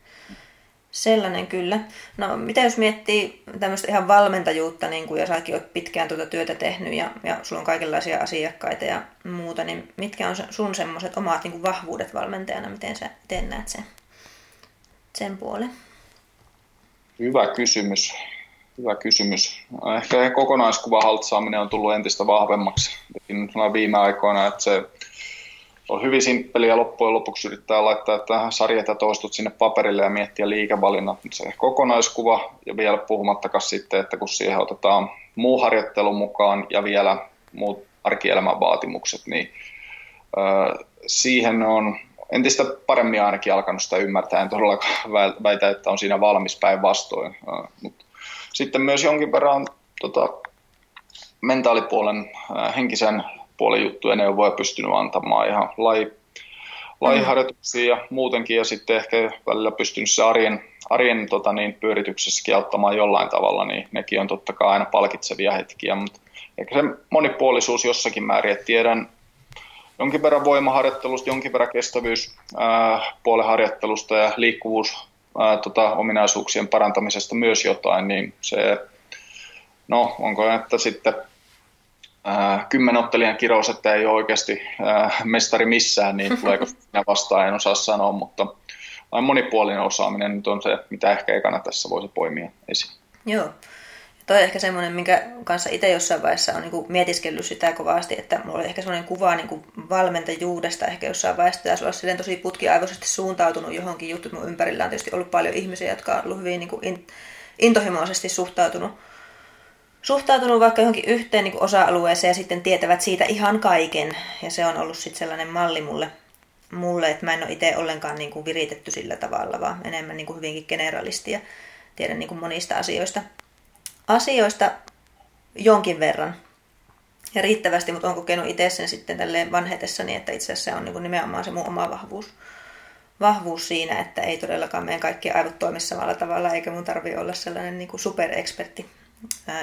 Sellainen kyllä. No mitä jos miettii tämmöistä ihan valmentajuutta, niin kuin, ja säkin pitkään tuota työtä tehnyt ja, ja sulla on kaikenlaisia asiakkaita ja muuta, niin mitkä on sun semmoiset omat niin kuin vahvuudet valmentajana, miten sä miten näet sen, sen puolen? Hyvä kysymys. Hyvä kysymys. Ehkä kokonaiskuva haltsaaminen on tullut entistä vahvemmaksi viime aikoina, että se on hyvin simppeli ja loppujen lopuksi yrittää laittaa tähän sarjat ja toistut sinne paperille ja miettiä liikevalinnat. Se kokonaiskuva ja vielä puhumattakaan sitten, että kun siihen otetaan muu harjoittelu mukaan ja vielä muut arkielämän vaatimukset, niin siihen on entistä paremmin ainakin alkanut sitä ymmärtää. En todellakaan väitä, että on siinä valmis päinvastoin. Sitten myös jonkin verran tota, mentaalipuolen, henkisen puolen juttuja neuvoja pystynyt antamaan ihan laji, lajiharjoituksia ja muutenkin, ja sitten ehkä välillä pystynyt se arjen, arjen tota niin, pyörityksessäkin auttamaan jollain tavalla, niin nekin on totta kai aina palkitsevia hetkiä, mutta ehkä se monipuolisuus jossakin määrin, että tiedän jonkin verran voimaharjoittelusta, jonkin verran kestävyyspuolen harjoittelusta ja liikkuvuus ää, tota, ominaisuuksien parantamisesta myös jotain, niin se, no onko että sitten kymmenottelijan kirous, että ei ole oikeasti ää, mestari missään, niin tuleeko sinä vastaan, en osaa sanoa, mutta vain monipuolinen osaaminen nyt on se, mitä ehkä ekana tässä voisi poimia esiin. Joo. Toi on ehkä semmoinen, minkä kanssa itse jossain vaiheessa on niin mietiskellyt sitä kovasti, että mulla oli ehkä semmoinen kuva niin valmentajuudesta ehkä jossain vaiheessa pitäisi olla silleen tosi putkiaivoisesti suuntautunut johonkin juttu. Mun ympärillä on tietysti ollut paljon ihmisiä, jotka on ollut hyvin niin intohimoisesti suhtautunut suhtautunut vaikka johonkin yhteen niin osa-alueeseen ja sitten tietävät siitä ihan kaiken. Ja se on ollut sitten sellainen malli mulle, mulle, että mä en ole itse ollenkaan niin kuin viritetty sillä tavalla, vaan enemmän niin kuin hyvinkin generalisti ja tiedän niin kuin monista asioista, asioista jonkin verran ja riittävästi, mutta olen kokenut itse sen sitten tälleen vanhetessani, että itse asiassa se on niin kuin nimenomaan se mun oma vahvuus. Vahvuus siinä, että ei todellakaan meidän kaikki aivot toimi samalla tavalla, eikä mun tarvi olla sellainen niin kuin superekspertti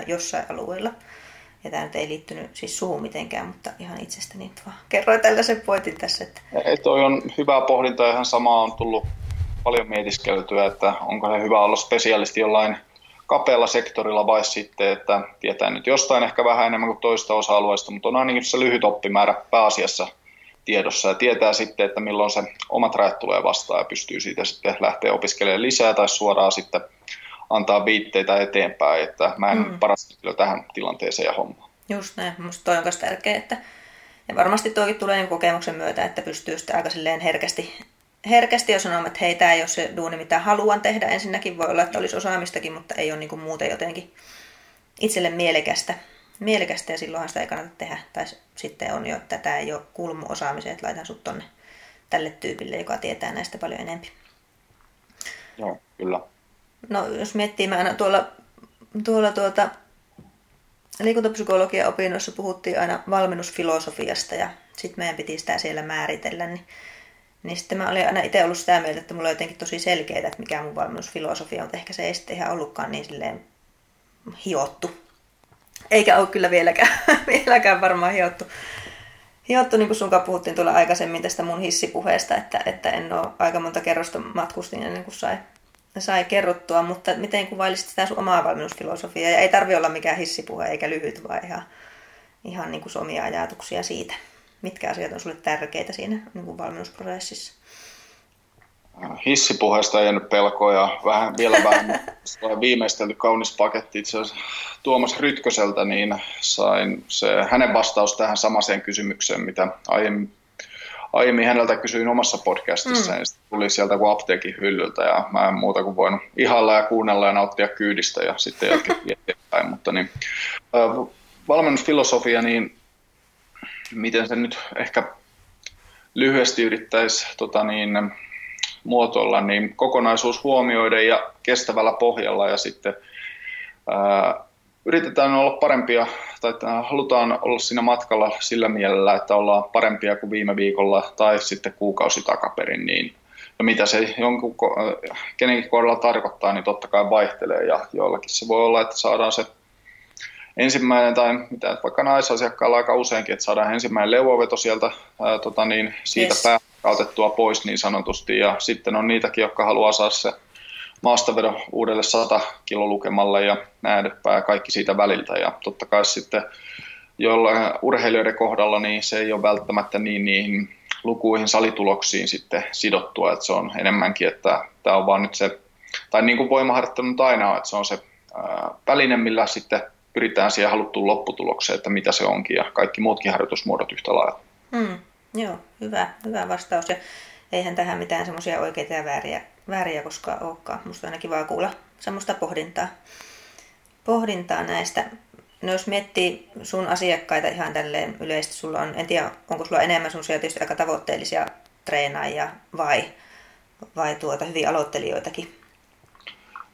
jossain alueella. Ja tämä nyt ei liittynyt siis suhun mitenkään, mutta ihan itsestäni vaan kerroin tällaisen pointin tässä. Että... Ei, toi on hyvää pohdintaa, ihan sama on tullut paljon mietiskeltyä, että onko se hyvä olla spesialisti jollain kapealla sektorilla vai sitten, että tietää nyt jostain ehkä vähän enemmän kuin toista osa-alueesta, mutta on ainakin se lyhyt oppimäärä pääasiassa tiedossa ja tietää sitten, että milloin se omat rajat tulee vastaan ja pystyy siitä sitten lähteä opiskelemaan lisää tai suoraan sitten antaa viitteitä eteenpäin, että mä en mm. paras kyllä tähän tilanteeseen ja hommaan. Just näin, musta toi on myös tärkeää, että ja varmasti toikin tulee niin kokemuksen myötä, että pystyy sitten aika silleen herkästi, herkästi jo sanomaan, että hei, tämä ei ole se duuni, mitä haluan tehdä. Ensinnäkin voi olla, että olisi osaamistakin, mutta ei ole niin kuin muuten jotenkin itselle mielekästä. mielekästä ja silloinhan sitä ei kannata tehdä. Tai sitten on jo, että tämä ei ole kuulu osaamiseen, että laitan sut tonne tälle tyypille, joka tietää näistä paljon enemmän. Joo, kyllä. No jos miettii, mä aina tuolla, tuolla tuota, liikuntapsykologian opinnoissa puhuttiin aina valmennusfilosofiasta ja sitten meidän piti sitä siellä määritellä, niin, niin sitten mä olin aina itse ollut sitä mieltä, että mulla on jotenkin tosi selkeää, että mikä mun valmennusfilosofia on, ehkä se ei sitten ihan ollutkaan niin silleen hiottu. Eikä ole kyllä vieläkään, vieläkään varmaan hiottu. Hiottu, niin kuin sunkaan puhuttiin tuolla aikaisemmin tästä mun hissipuheesta, että, että en ole aika monta kerrosta matkustin ennen kuin sai sai kerrottua, mutta miten kuvailisit sitä sun omaa valmennusfilosofiaa? Ja ei tarvi olla mikään hissipuhe eikä lyhyt, vaan ihan, ihan niin kuin omia ajatuksia siitä. Mitkä asiat on sulle tärkeitä siinä niin kuin valmennusprosessissa? Hissipuheesta ei jäänyt pelkoa ja vähän, vielä vähän viimeistelty kaunis paketti itse asiassa Tuomas Rytköseltä, niin sain se, hänen vastaus tähän samaseen kysymykseen, mitä aiemmin aiemmin häneltä kysyin omassa podcastissa, mm. ja tuli sieltä kuin apteekin hyllyltä, ja mä en muuta kuin voinut ihalla ja kuunnella ja nauttia kyydistä, ja sitten jatkettiin eteenpäin. Mutta niin, valmennusfilosofia, niin miten se nyt ehkä lyhyesti yrittäisi tota niin, muotoilla, niin kokonaisuus huomioiden ja kestävällä pohjalla, ja sitten ää, yritetään olla parempia, tai halutaan olla siinä matkalla sillä mielellä, että ollaan parempia kuin viime viikolla tai sitten kuukausi takaperin, niin ja mitä se jonkun, kenenkin kohdalla tarkoittaa, niin totta kai vaihtelee ja joillakin se voi olla, että saadaan se ensimmäinen tai mitä vaikka naisasiakkaalla aika useinkin, että saadaan ensimmäinen leuvoveto sieltä ää, tota niin, siitä yes. pääotettua pois niin sanotusti ja sitten on niitäkin, jotka haluaa saada se maastavedon uudelle 100 kilolukemalle ja näin edespäin, kaikki siitä väliltä. Ja totta kai sitten jollain urheilijoiden kohdalla niin se ei ole välttämättä niin niihin lukuihin, salituloksiin sitten sidottua, että se on enemmänkin, että tämä on vaan nyt se, tai niin kuin voimaharjoittelu aina on, että se on se väline, millä sitten pyritään siihen haluttuun lopputulokseen, että mitä se onkin ja kaikki muutkin harjoitusmuodot yhtä lailla. Hmm, joo, hyvä, hyvä vastaus. Ja eihän tähän mitään semmoisia oikeita ja vääriä vääriä koskaan olekaan. Musta aina kiva kuulla semmoista pohdintaa, pohdintaa näistä. no jos miettii sun asiakkaita ihan tälleen yleisesti, sulla on, en tiedä, onko sulla enemmän sun tietysti aika tavoitteellisia treenaajia vai, vai tuota, hyvin aloittelijoitakin?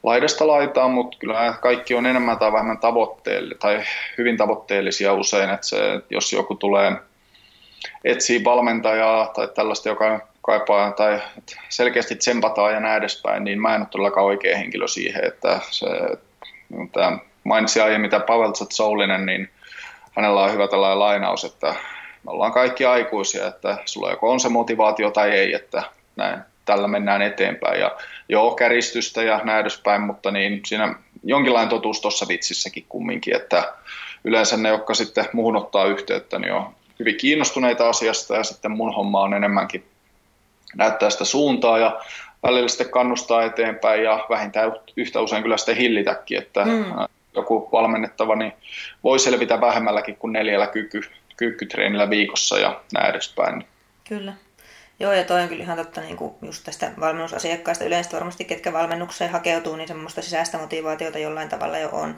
Laidasta laitaan, mutta kyllä kaikki on enemmän tai vähemmän tavoitteellisia tai hyvin tavoitteellisia usein, että se, jos joku tulee etsii valmentajaa tai tällaista, joka kaipaa tai selkeästi tsempataan ja näin edespäin, niin mä en ole todellakaan oikea henkilö siihen, että se, tämä mainitsi aiemmin tämä Pavel Tsatsoullinen, niin hänellä on hyvä tällainen lainaus, että me ollaan kaikki aikuisia, että sulla joko on se motivaatio tai ei, että näin, tällä mennään eteenpäin. Ja joo, käristystä ja näin edespäin, mutta niin siinä jonkinlainen totuus tuossa vitsissäkin kumminkin, että yleensä ne, jotka sitten muuhun ottaa yhteyttä, niin on hyvin kiinnostuneita asiasta ja sitten mun homma on enemmänkin näyttää sitä suuntaa ja välillä sitten kannustaa eteenpäin ja vähintään yhtä usein kyllä sitten hillitäkin, että mm. joku valmennettava niin voi selvitä vähemmälläkin kuin neljällä kyky, kyykkytreenillä viikossa ja näin edespäin. Kyllä. Joo, ja toi on kyllä ihan totta niin kuin just tästä valmennusasiakkaista yleensä varmasti, ketkä valmennukseen hakeutuu, niin semmoista sisäistä motivaatiota jollain tavalla jo on,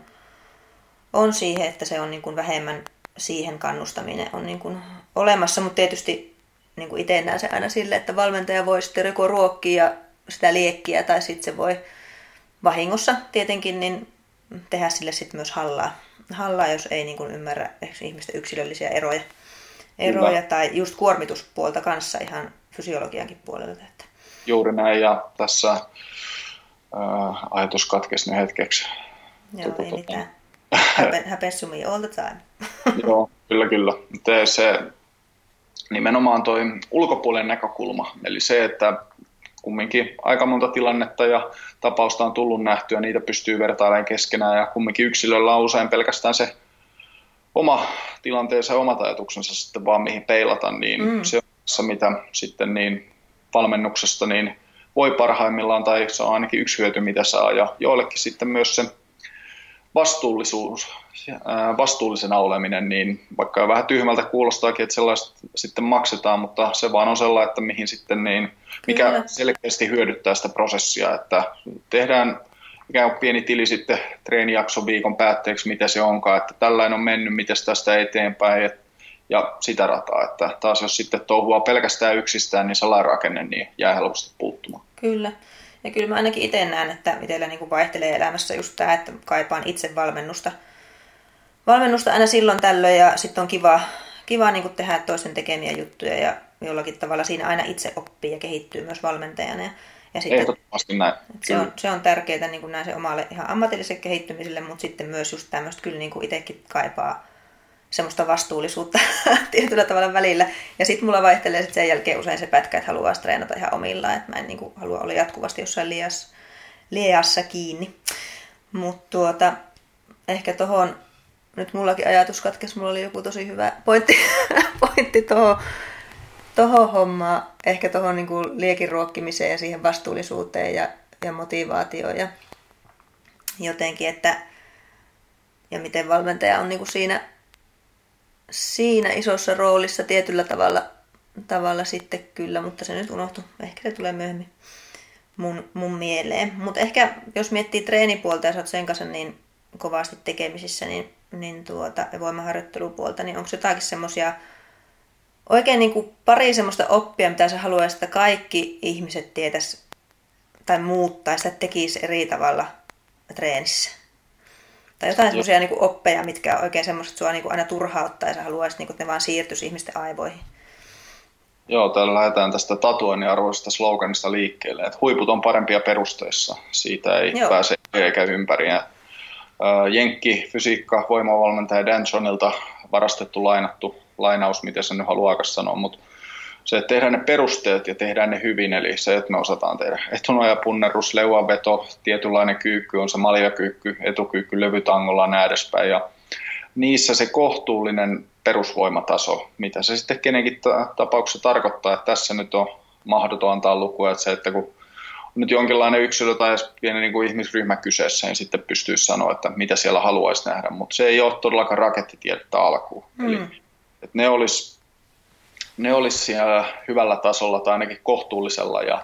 on siihen, että se on niin kuin vähemmän siihen kannustaminen on niin kuin olemassa, mutta tietysti niin kuin itse näen se aina sille, että valmentaja voi sitten joko ruokkia sitä liekkiä tai sitten se voi vahingossa tietenkin niin tehdä sille sitten myös hallaa, hallaa jos ei niin kuin ymmärrä ihmisten yksilöllisiä eroja, eroja tai just kuormituspuolta kanssa ihan fysiologiankin puolelta. Että. Juuri näin ja tässä äh, ajatus katkesi hetkeksi. Joo, Tuota, ei mitään. Happen, happens to me all the time. Joo, kyllä kyllä. Se nimenomaan toi ulkopuolen näkökulma, eli se, että kumminkin aika monta tilannetta ja tapausta on tullut nähtyä, niitä pystyy vertailemaan keskenään ja kumminkin yksilöllä on usein pelkästään se oma tilanteensa ja omat ajatuksensa sitten vaan mihin peilata, niin mm. se on mitä sitten niin valmennuksesta niin voi parhaimmillaan tai se on ainakin yksi hyöty mitä saa ja joillekin sitten myös se vastuullisuus, vastuullisena oleminen, niin vaikka vähän tyhmältä kuulostaakin, että sellaista sitten maksetaan, mutta se vaan on sellainen, että mihin sitten niin, mikä Kyllä. selkeästi hyödyttää sitä prosessia, että tehdään ikään kuin pieni tili sitten treenijakson viikon päätteeksi, mitä se onkaan, että tällainen on mennyt, miten tästä eteenpäin, ja sitä rataa, että taas jos sitten touhua pelkästään yksistään, niin salarakenne niin jää helposti puuttumaan. Kyllä. Ja kyllä mä ainakin itse näen, että itsellä niin vaihtelee elämässä just tämä, että kaipaan itse valmennusta. Valmennusta aina silloin tällöin ja sitten on kiva, kiva niin tehdä toisen tekemiä juttuja ja jollakin tavalla siinä aina itse oppii ja kehittyy myös valmentajana. Ja, ja sitten, Ehdottomasti näin. Se on, se on tärkeää niin näin se omalle ihan ammatilliselle kehittymiselle, mutta sitten myös just tämmöistä kyllä niin itsekin kaipaa semmoista vastuullisuutta tietyllä tavalla välillä. Ja sitten mulla vaihtelee sit sen jälkeen usein se pätkä, että haluaa treenata ihan omillaan, että mä en niin kuin, halua olla jatkuvasti jossain lias, liassa kiinni. Mutta tuota, ehkä tohon, nyt mullakin ajatus katkesi, mulla oli joku tosi hyvä pointti, pointti tohon, toho hommaan, ehkä tuohon niin liekin ruokkimiseen ja siihen vastuullisuuteen ja, ja motivaatioon ja jotenkin, että ja miten valmentaja on niin kuin siinä siinä isossa roolissa tietyllä tavalla, tavalla sitten kyllä, mutta se nyt unohtu. Ehkä se tulee myöhemmin mun, mun mieleen. Mutta ehkä jos miettii treenipuolta ja sä oot sen kanssa niin kovasti tekemisissä, niin, niin tuota, voimaharjoittelupuolta, niin onko jotakin semmoisia oikein niin kuin pari semmoista oppia, mitä sä haluaisit, että kaikki ihmiset tietäisi tai muuttaisi tai tekisi eri tavalla treenissä? Tai jotain semmoisia niin oppeja, mitkä on oikein semmoiset sua niin aina turhauttaa ja sä haluaisit, niin kuin, että ne vaan siirtyisi ihmisten aivoihin. Joo, täällä lähdetään tästä tatuoinnin arvoisesta sloganista liikkeelle, että huiput on parempia perusteissa, siitä ei Joo. pääse eikä ympäri. Ja, Jenkki, fysiikka, voimavalmentaja Dan Johnilta varastettu, lainattu lainaus, miten se nyt haluaa sanoa, mutta se, että tehdään ne perusteet ja tehdään ne hyvin, eli se, että me osataan tehdä etunoja, punnerus, leuanveto, tietynlainen kyykky on se maljakyykky, etukyykky, levytangolla ja näin edespäin. Ja niissä se kohtuullinen perusvoimataso, mitä se sitten kenenkin tapauksessa tarkoittaa, että tässä nyt on mahdoton antaa lukua, että se, että kun on nyt jonkinlainen yksilö tai pieni niin kuin ihmisryhmä kyseessä, niin sitten pystyy sanoa, että mitä siellä haluaisi nähdä, mutta se ei ole todellakaan rakettitiedettä alkuun. Mm. Eli että ne olisi ne olisi siellä hyvällä tasolla tai ainakin kohtuullisella. Ja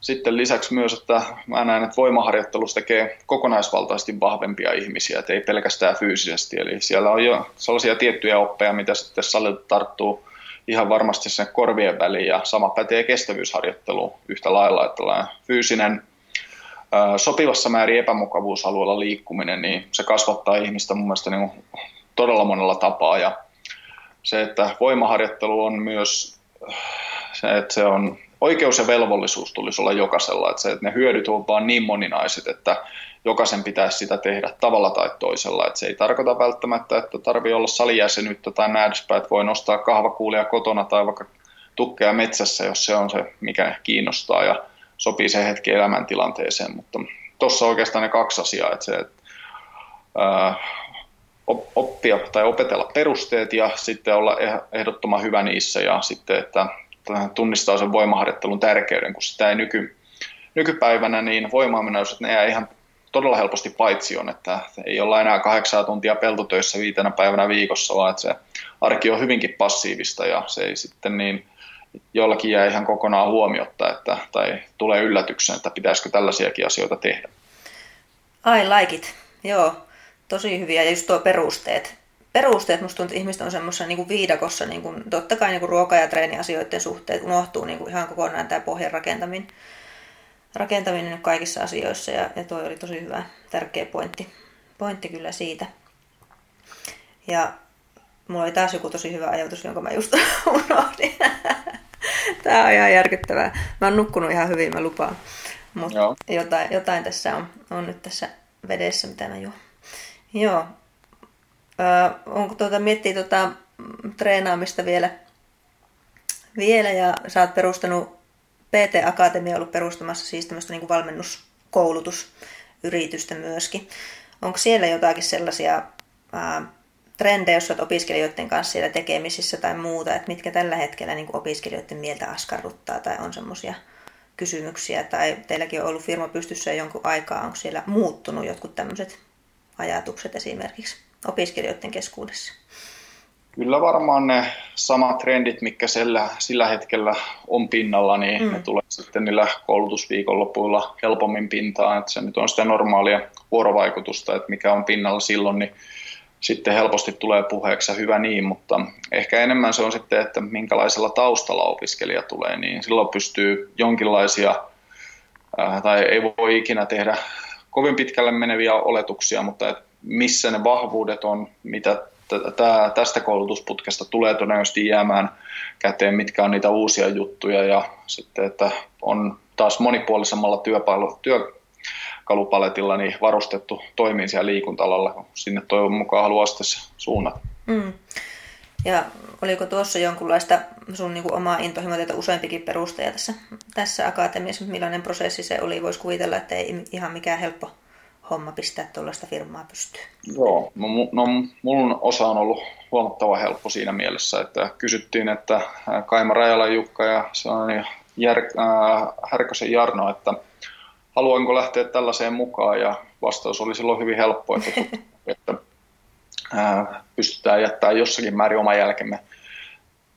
sitten lisäksi myös, että mä näen, että voimaharjoittelus tekee kokonaisvaltaisesti vahvempia ihmisiä, että ei pelkästään fyysisesti. Eli siellä on jo sellaisia tiettyjä oppeja, mitä sitten salilta tarttuu ihan varmasti sen korvien väliin. Ja sama pätee kestävyysharjoitteluun yhtä lailla, että fyysinen sopivassa määrin epämukavuusalueella liikkuminen, niin se kasvattaa ihmistä mun mielestä niin todella monella tapaa. Ja se, että voimaharjoittelu on myös se, että se on oikeus ja velvollisuus tulisi olla jokaisella, että, se, että ne hyödyt ovat vaan niin moninaiset, että jokaisen pitäisi sitä tehdä tavalla tai toisella. Että se ei tarkoita välttämättä, että tarvii olla salijäsenyyttä tai näin että voi nostaa kahvakuulia kotona tai vaikka tukkeja metsässä, jos se on se, mikä kiinnostaa ja sopii se hetki elämäntilanteeseen. Mutta tuossa oikeastaan ne kaksi asiaa, että se, että, ää, oppia tai opetella perusteet ja sitten olla eh-, ehdottoman hyvä niissä ja sitten, että tunnistaa sen voimaharjoittelun tärkeyden, kun sitä ei nyky, nykypäivänä niin voimaaminnäys, ne jää ihan todella helposti paitsioon, että ei olla enää kahdeksaa tuntia peltotöissä viitenä päivänä viikossa, vaan että se arki on hyvinkin passiivista ja se ei sitten niin jollakin jää ihan kokonaan huomiotta, että, tai tulee yllätyksen, että pitäisikö tällaisiakin asioita tehdä. I like it. Joo, tosi hyviä. Ja just tuo perusteet perusteet, musta tuntuu, että ihmiset on semmoisessa niin kuin viidakossa, niin kuin, totta kai niin kuin ruoka- ja treeniasioiden suhteet unohtuu niin kuin ihan kokonaan tämä pohjan rakentaminen, rakentaminen kaikissa asioissa, ja, ja toi oli tosi hyvä, tärkeä pointti, pointti kyllä siitä. Ja mulla oli taas joku tosi hyvä ajatus, jonka mä just unohdin. Tämä on ihan järkyttävää. Mä oon nukkunut ihan hyvin, mä lupaan. Mutta jotain, jotain tässä on, on nyt tässä vedessä, mitä mä juon. Joo, Öö, onko tuota, miettii tuota, treenaamista vielä, vielä ja sä oot perustanut PT Akatemia ollut perustamassa siis tämmöistä niin valmennuskoulutusyritystä myöskin. Onko siellä jotakin sellaisia ää, trendejä, jos olet opiskelijoiden kanssa siellä tekemisissä tai muuta, että mitkä tällä hetkellä niin opiskelijoiden mieltä askarruttaa tai on semmoisia kysymyksiä, tai teilläkin on ollut firma pystyssä jonkun aikaa, onko siellä muuttunut jotkut tämmöiset ajatukset esimerkiksi? opiskelijoiden keskuudessa? Kyllä varmaan ne samat trendit, mikä sillä, sillä hetkellä on pinnalla, niin mm. ne tulee sitten niillä koulutusviikonlopuilla helpommin pintaan. Että se nyt on sitä normaalia vuorovaikutusta, että mikä on pinnalla silloin, niin sitten helposti tulee puheeksi hyvä niin, mutta ehkä enemmän se on sitten, että minkälaisella taustalla opiskelija tulee, niin silloin pystyy jonkinlaisia, tai ei voi ikinä tehdä kovin pitkälle meneviä oletuksia, mutta missä ne vahvuudet on, mitä tästä koulutusputkesta tulee todennäköisesti jäämään käteen, mitkä on niitä uusia juttuja ja sitten, että on taas monipuolisemmalla työpailu, työkalupaletilla niin varustettu toimiin siellä liikuntalalla, kun sinne toivon mukaan haluaa sitten suunnata. Mm. Ja oliko tuossa jonkunlaista sun niin kuin omaa intohimoa, että useampikin perustaja tässä, tässä akatemiassa, millainen prosessi se oli? Voisi kuvitella, että ei ihan mikään helppo homma pistää tuollaista firmaa pystyyn? Joo, no, no mun osa on ollut huomattavan helppo siinä mielessä, että kysyttiin, että Kaima Rajala Jukka ja sellainen Jär, äh, Härkösen Jarno, että haluanko lähteä tällaiseen mukaan ja vastaus oli silloin hyvin helppo, että, että äh, pystytään jättämään jossakin määrin oma jälkemme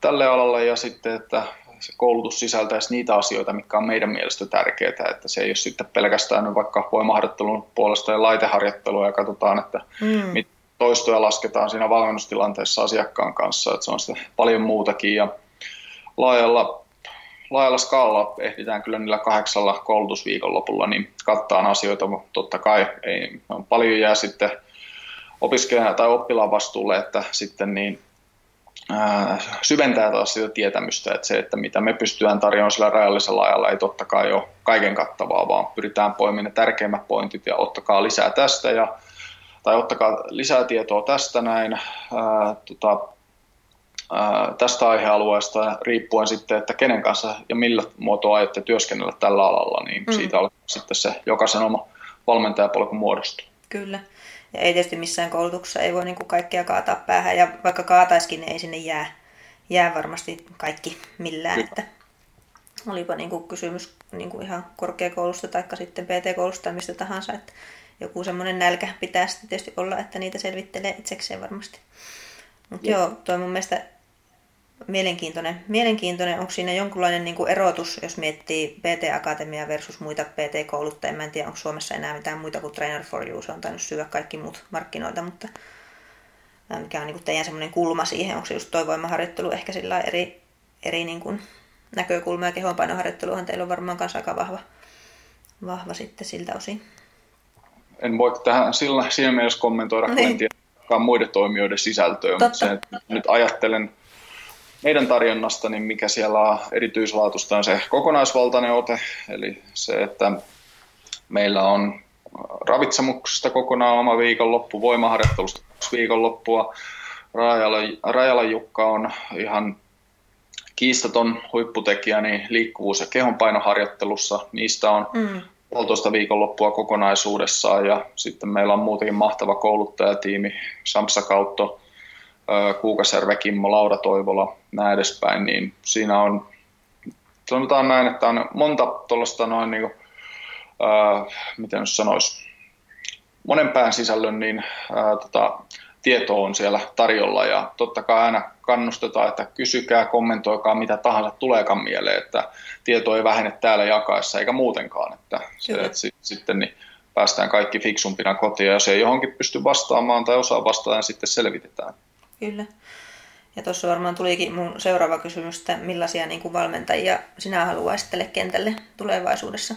tälle alalle ja sitten, että se koulutus sisältäisi niitä asioita, mikä on meidän mielestä tärkeää, että se ei ole sitten pelkästään vaikka voimaharjoittelun puolesta ja laiteharjoittelua ja katsotaan, että mm. toistoja lasketaan siinä valmennustilanteessa asiakkaan kanssa, että se on sitten paljon muutakin ja laajalla, laajalla skaalalla ehditään kyllä niillä kahdeksalla koulutusviikonlopulla niin kattaa asioita, mutta totta kai ei, paljon jää sitten opiskelijan tai oppilaan vastuulle, että sitten niin syventää taas sitä tietämystä, että se, että mitä me pystytään tarjoamaan sillä rajallisella ajalla, ei totta kai ole kaiken kattavaa, vaan pyritään poimimaan ne tärkeimmät pointit ja ottakaa lisää tästä ja, tai ottakaa lisää tietoa tästä näin, ää, tota, ää, tästä aihealueesta riippuen sitten, että kenen kanssa ja millä muotoa aiotte työskennellä tällä alalla, niin mm. siitä on sitten se jokaisen oma valmentajapolku muodostuu. Kyllä. Ja ei tietysti missään koulutuksessa ei voi niin kuin kaikkea kaataa päähän, ja vaikka kaataiskin, niin ei sinne jää, jää varmasti kaikki millään. Että olipa niin kuin kysymys niin kuin ihan korkeakoulusta tai sitten PT-koulusta tai mistä tahansa, että joku semmoinen nälkä pitää sitten tietysti olla, että niitä selvittelee itsekseen varmasti. Mutta joo, toi mun mielestä Mielenkiintoinen. Mielenkiintoinen. Onko siinä jonkunlainen niin kuin erotus, jos miettii PT-akatemia versus muita PT-kouluttajia? Mä en tiedä, onko Suomessa enää mitään muita kuin Trainer for You. Se on tainnut syödä kaikki muut markkinoita, mutta mikä on niin kuin teidän semmoinen kulma siihen? Onko se just toi voimaharjoittelu ehkä sillä eri, eri niin kuin näkökulma ja kehonpainoharjoitteluhan teillä on varmaan kanssa aika vahva, vahva sitten siltä osin. En voi tähän sillä, siinä mielessä kommentoida, niin. kun en tiedä muiden toimijoiden sisältöä, Totta. mutta se, että nyt ajattelen meidän tarjonnasta, niin mikä siellä on erityislaatusta on se kokonaisvaltainen ote, eli se, että meillä on ravitsemuksesta kokonaan oma viikonloppu, voimaharjoittelusta kaksi viikonloppua. Rajala, Jukka on ihan kiistaton huipputekijä niin liikkuvuus- ja kehonpainoharjoittelussa. Niistä on mm. puolitoista viikonloppua kokonaisuudessaan ja sitten meillä on muutenkin mahtava kouluttajatiimi, Samsa Kautto, Kuukasjärve, Kimmo, Laura Toivola, näin edespäin, niin siinä on, sanotaan näin, että on monta tuollaista noin niin kuin, ää, miten sanoisi, monen pään sisällön niin ää, tota, tieto on siellä tarjolla. Ja totta kai aina kannustetaan, että kysykää, kommentoikaa mitä tahansa tuleekaan mieleen, että tieto ei vähene täällä jakaessa eikä muutenkaan, että, se, että sit, sitten niin päästään kaikki fiksumpina kotiin ja jos ei johonkin pysty vastaamaan tai osaa vastata, niin sitten selvitetään. Kyllä. Ja tuossa varmaan tulikin mun seuraava kysymys, että millaisia niin kuin valmentajia sinä haluaisit tälle kentälle tulevaisuudessa?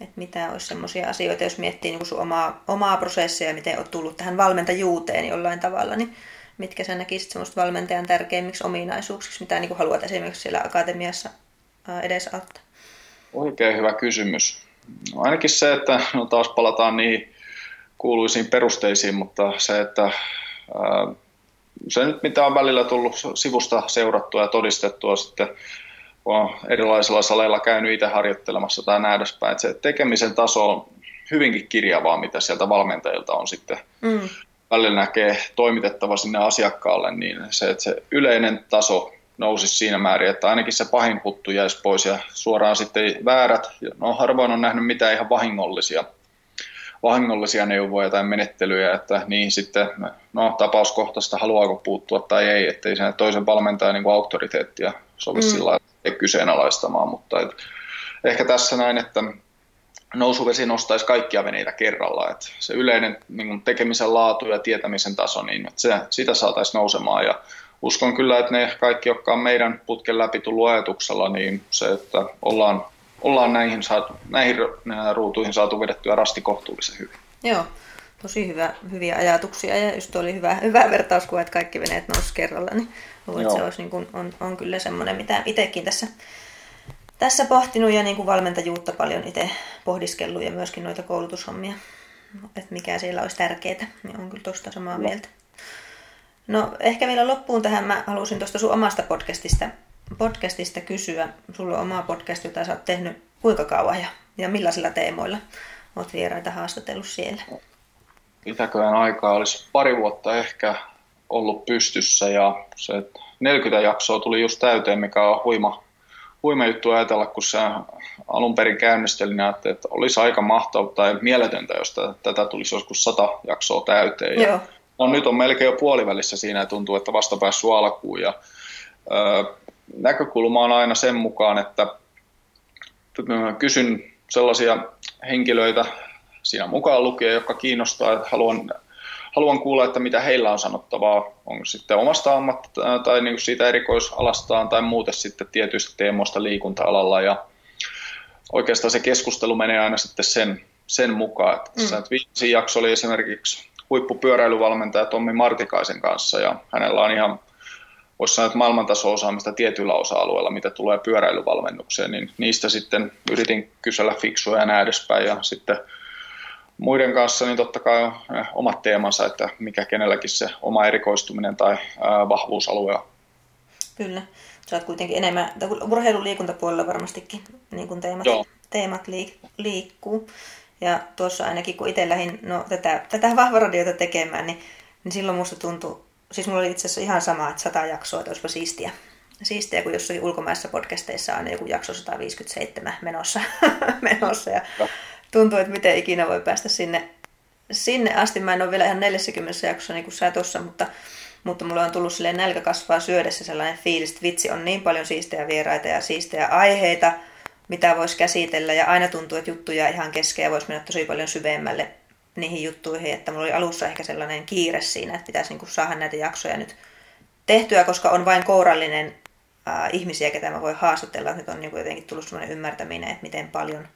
Että mitä olisi sellaisia asioita, jos miettii niin kuin sun omaa, omaa prosessia ja miten olet tullut tähän valmentajuuteen jollain tavalla, niin mitkä sä näkisit semmoista valmentajan tärkeimmiksi ominaisuuksiksi, mitä niin kuin haluat esimerkiksi siellä akatemiassa edesauttaa? Oikein hyvä kysymys. No ainakin se, että no taas palataan niihin kuuluisiin perusteisiin, mutta se, että se nyt mitä on välillä tullut sivusta seurattua ja todistettua sitten, kun on erilaisilla saleilla käynyt itse harjoittelemassa tai näin edespäin, että se tekemisen taso on hyvinkin kirjavaa, mitä sieltä valmentajilta on sitten mm. välillä näkee toimitettava sinne asiakkaalle, niin se, että se yleinen taso nousisi siinä määrin, että ainakin se pahin huttu jäisi pois ja suoraan sitten väärät, no harvoin on nähnyt mitään ihan vahingollisia vahingollisia neuvoja tai menettelyjä, että niin sitten no, tapauskohtaista haluaako puuttua tai ei, ettei sen toisen valmentajan niin auktoriteettia sovi mm. sillä lailla kyseenalaistamaan, mutta et, ehkä tässä näin, että nousuvesi nostaisi kaikkia veneitä kerralla, että se yleinen niin tekemisen laatu ja tietämisen taso, niin että se, sitä saataisiin nousemaan ja uskon kyllä, että ne kaikki, jotka on meidän putken läpi tullut ajatuksella, niin se, että ollaan ollaan näihin, saatu, näihin ruutuihin saatu vedettyä rasti kohtuullisen hyvin. Joo, tosi hyvä, hyviä ajatuksia ja just oli hyvä, hyvä vertauskuva, että kaikki veneet nousi kerralla, niin luulen, että se olisi, niin kuin, on, on kyllä semmoinen, mitä itsekin tässä, tässä pohtinut ja niin kuin valmentajuutta paljon itse pohdiskellut ja myöskin noita koulutushommia, että mikä siellä olisi tärkeää, niin on kyllä tuosta samaa mieltä. No ehkä vielä loppuun tähän mä halusin tuosta sun omasta podcastista podcastista kysyä. Sulla on oma podcast, jota sä oot tehnyt kuinka kauan ja, ja millaisilla teemoilla oot vieraita haastatellut siellä? Mitäköhän aikaa olisi pari vuotta ehkä ollut pystyssä ja se 40 jaksoa tuli just täyteen, mikä on huima, huima juttu ajatella, kun se alun perin käynnistelin, että, että olisi aika mahtavaa tai mieletöntä, jos tätä tulisi joskus sata jaksoa täyteen. Ja No, nyt on melkein jo puolivälissä siinä ja tuntuu, että vasta päässyt alkuun. Ja, näkökulma on aina sen mukaan, että kysyn sellaisia henkilöitä siinä mukaan lukee, jotka kiinnostaa, että haluan, haluan kuulla, että mitä heillä on sanottavaa, onko sitten omasta ammattaa tai niin kuin siitä erikoisalastaan tai muuten sitten tietyistä teemoista liikunta-alalla ja oikeastaan se keskustelu menee aina sitten sen, sen mukaan. Että mm. viimeisin jakso oli esimerkiksi huippupyöräilyvalmentaja Tommi Martikaisen kanssa ja hänellä on ihan voisi sanoa, että maailmantaso-osaamista tietyillä osa-alueilla, mitä tulee pyöräilyvalmennukseen, niin niistä sitten yritin kysellä fiksua ja näin edespäin. Ja sitten muiden kanssa niin totta kai on eh, omat teemansa, että mikä kenelläkin se oma erikoistuminen tai vahvuusalue on. Kyllä. Sä oot kuitenkin enemmän, urheiluliikuntapuolella varmastikin niin kuin teemat, teemat liik- liikkuu. Ja tuossa ainakin kun itse lähdin no, tätä, tätä vahvaradiota tekemään, niin, niin silloin musta tuntui siis mulla oli itse asiassa ihan sama, että sata jaksoa, että olisipa siistiä. Siistiä, kun jossakin ulkomaissa podcasteissa on joku jakso 157 menossa. menossa ja tuntuu, että miten ikinä voi päästä sinne, sinne asti. Mä en ole vielä ihan 40 jaksossa niin kuin sä tuossa, mutta, mutta mulla on tullut silleen nälkä kasvaa syödessä sellainen fiilis, että vitsi on niin paljon siistejä vieraita ja siistejä aiheita, mitä voisi käsitellä ja aina tuntuu, että juttuja ihan kesken ja voisi mennä tosi paljon syvemmälle niihin juttuihin, että mulla oli alussa ehkä sellainen kiire siinä, että pitäisi niin saada näitä jaksoja nyt tehtyä, koska on vain kourallinen äh, ihmisiä, ketä mä voi haastatella. Nyt on niin kuin jotenkin tullut sellainen ymmärtäminen, että miten paljon,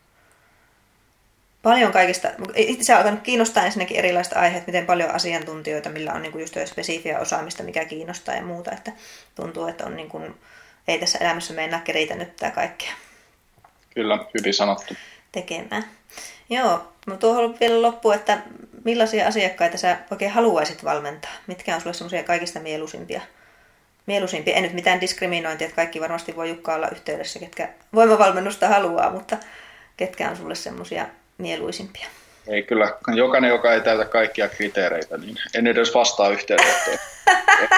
paljon kaikista, itse on alkanut kiinnostaa ensinnäkin erilaiset aiheet, miten paljon asiantuntijoita, millä on niin kuin just spesifiä osaamista, mikä kiinnostaa ja muuta, että tuntuu, että on niin kuin, ei tässä elämässä mennä riitä nyt tämä kaikkea. Kyllä, hyvin sanottu. Tekemään. Joo, mä tuohon vielä loppu, että millaisia asiakkaita sä oikein haluaisit valmentaa? Mitkä on sulle semmoisia kaikista mieluisimpia? Mieluisimpia, en nyt mitään diskriminointia, että kaikki varmasti voi Jukka olla yhteydessä, ketkä voimavalmennusta haluaa, mutta ketkä on sulle semmoisia mieluisimpia? Ei kyllä, jokainen, joka ei täytä kaikkia kriteereitä, niin en edes vastaa yhteydenottoon.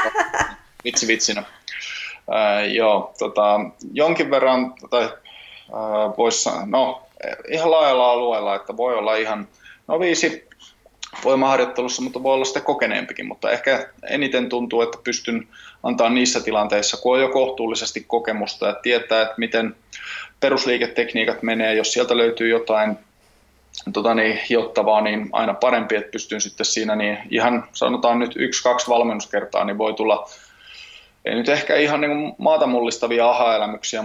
vitsi vitsinä. Äh, joo, tota, jonkin verran, tai äh, voisi no ihan laajalla alueella, että voi olla ihan no viisi voimaharjoittelussa, mutta voi olla sitten kokeneempikin, mutta ehkä eniten tuntuu, että pystyn antaa niissä tilanteissa, kun on jo kohtuullisesti kokemusta ja tietää, että miten perusliiketekniikat menee, jos sieltä löytyy jotain tota niin, jottavaa, niin aina parempi, että pystyn sitten siinä niin ihan sanotaan nyt yksi-kaksi valmennuskertaa, niin voi tulla ei nyt ehkä ihan niin maata mullistavia aha-elämyksiä,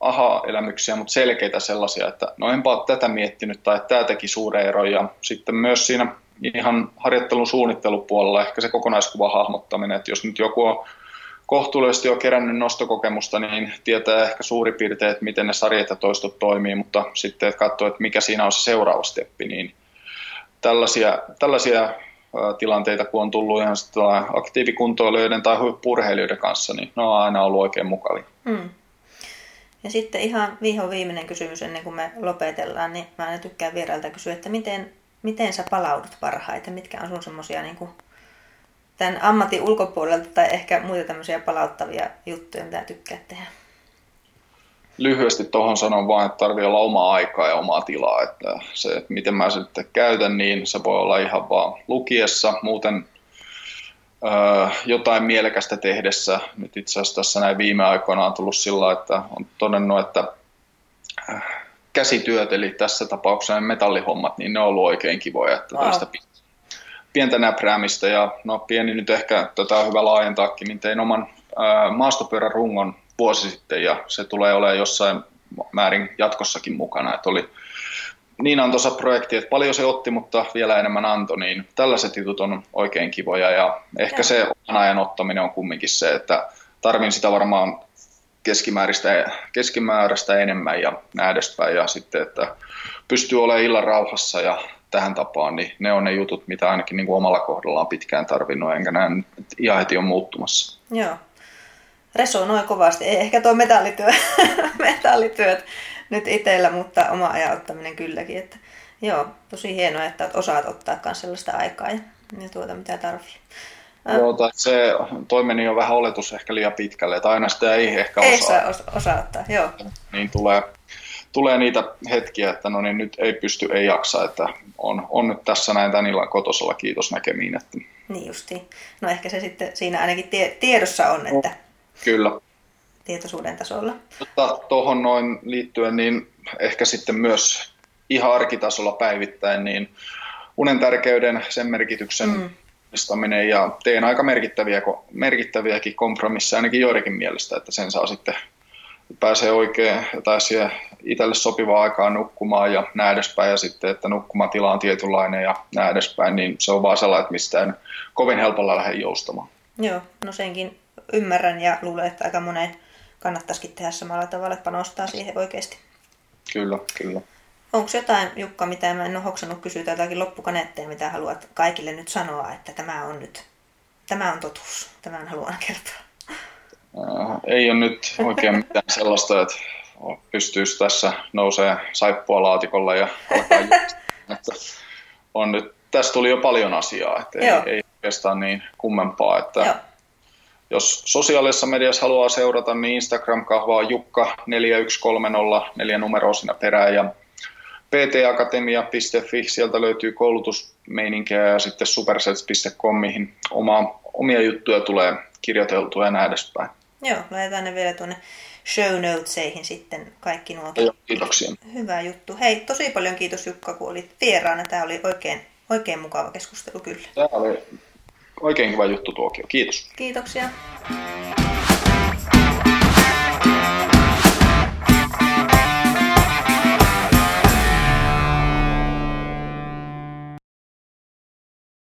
aha-elämyksiä, mutta selkeitä sellaisia, että no enpä ole tätä miettinyt tai tämä teki suuren eron. Ja sitten myös siinä ihan harjoittelun suunnittelupuolella ehkä se kokonaiskuvan hahmottaminen, että jos nyt joku on kohtuullisesti jo kerännyt nostokokemusta, niin tietää ehkä suurin piirtein, että miten ne sarjat ja toistot toimii, mutta sitten että katsoo, että mikä siinä on se seuraava steppi, niin tällaisia, tällaisia tilanteita, kun on tullut ihan aktiivikuntoilijoiden tai huippurheilijoiden kanssa, niin ne on aina ollut oikein mukavia. Hmm. Ja sitten ihan viho viimeinen kysymys ennen kuin me lopetellaan, niin mä aina tykkään vierailta kysyä, että miten, miten sä palaudut parhaiten? Mitkä on sun semmosia niin kuin tämän ammatin ulkopuolelta tai ehkä muita tämmöisiä palauttavia juttuja, mitä tykkää tehdä? Lyhyesti tuohon sanon vain, että tarvii olla omaa aikaa ja omaa tilaa. Että se, että miten mä sen sitten käytän, niin se voi olla ihan vaan lukiessa, muuten ö, jotain mielekästä tehdessä. Nyt itse asiassa tässä näin viime aikoina on tullut sillä, että on todennut, että käsityöt, eli tässä tapauksessa metallihommat, niin ne on ollut oikein kivoja, että wow. tästä pientä näpräämistä ja no pieni nyt ehkä tätä on hyvä laajentaakin, niin tein oman maastopyörän rungon vuosi sitten ja se tulee olemaan jossain määrin jatkossakin mukana. Että oli niin antoisa projekti, että paljon se otti, mutta vielä enemmän anto, niin tällaiset jutut on oikein kivoja ja ehkä ja. se oman ajan ottaminen on kumminkin se, että tarvin sitä varmaan keskimääräistä, keskimääräistä enemmän ja näin edespäin ja sitten, että pystyy olemaan illan rauhassa ja tähän tapaan, niin ne on ne jutut, mitä ainakin niin kuin omalla kohdalla on pitkään tarvinnut, enkä näe, että ihan heti on muuttumassa. Joo, resonoi kovasti. Ei ehkä tuo metallityö, metallityöt nyt itsellä, mutta oma ajan ottaminen kylläkin. Että, joo, tosi hienoa, että osaat ottaa myös sellaista aikaa ja, ja tuota mitä tarvii. Joo, tai se toi meni jo vähän oletus ehkä liian pitkälle, että aina sitä ei ehkä osaa. Ei saa osa ottaa, joo. Niin tulee, tulee niitä hetkiä, että no niin nyt ei pysty, ei jaksa, että on, on nyt tässä näin tämän illan kotosalla, kiitos näkemiin. Että... Niin justiin. No ehkä se sitten siinä ainakin tie, tiedossa on, että Kyllä. Tietoisuuden tasolla. Mutta tuohon noin liittyen, niin ehkä sitten myös ihan arkitasolla päivittäin, niin unen tärkeyden, sen merkityksen mm. ja teen aika merkittäviä, merkittäviäkin kompromisseja ainakin joidenkin mielestä, että sen saa sitten pääsee oikein tai siihen itselle sopivaa aikaa nukkumaan ja näin edespäin ja sitten, että nukkumatila on tietynlainen ja näin edespäin, niin se on vaan sellainen, että mistään kovin helpolla lähde joustamaan. Joo, no senkin ymmärrän ja luulen, että aika monen kannattaisikin tehdä samalla tavalla, että panostaa siihen oikeasti. Kyllä, kyllä. Onko jotain, Jukka, mitä mä en ole hoksannut kysyä, jotakin loppukaneetteja, mitä haluat kaikille nyt sanoa, että tämä on nyt, tämä on totuus, tämän haluan kertoa? Äh, ei ole nyt oikein mitään sellaista, että pystyisi tässä nousee saippua laatikolla ja alkaa että on nyt, tässä tuli jo paljon asiaa, että ei, ei oikeastaan niin kummempaa, että Joo jos sosiaalisessa mediassa haluaa seurata, niin Instagram-kahvaa Jukka 4130, neljä numeroa siinä perään ja ptakatemia.fi, sieltä löytyy koulutusmeininkiä ja sitten supersets.com, mihin oma, omia juttuja tulee kirjoiteltua ja näin edespäin. Joo, laitetaan ne vielä tuonne show notesihin sitten kaikki nuo. Joo, kiitoksia. Hyvä juttu. Hei, tosi paljon kiitos Jukka, kun olit vieraana. Tämä oli oikein, oikein mukava keskustelu kyllä. Tämä oli Oikein hyvä juttu Tuokio. Kiitos. Kiitoksia.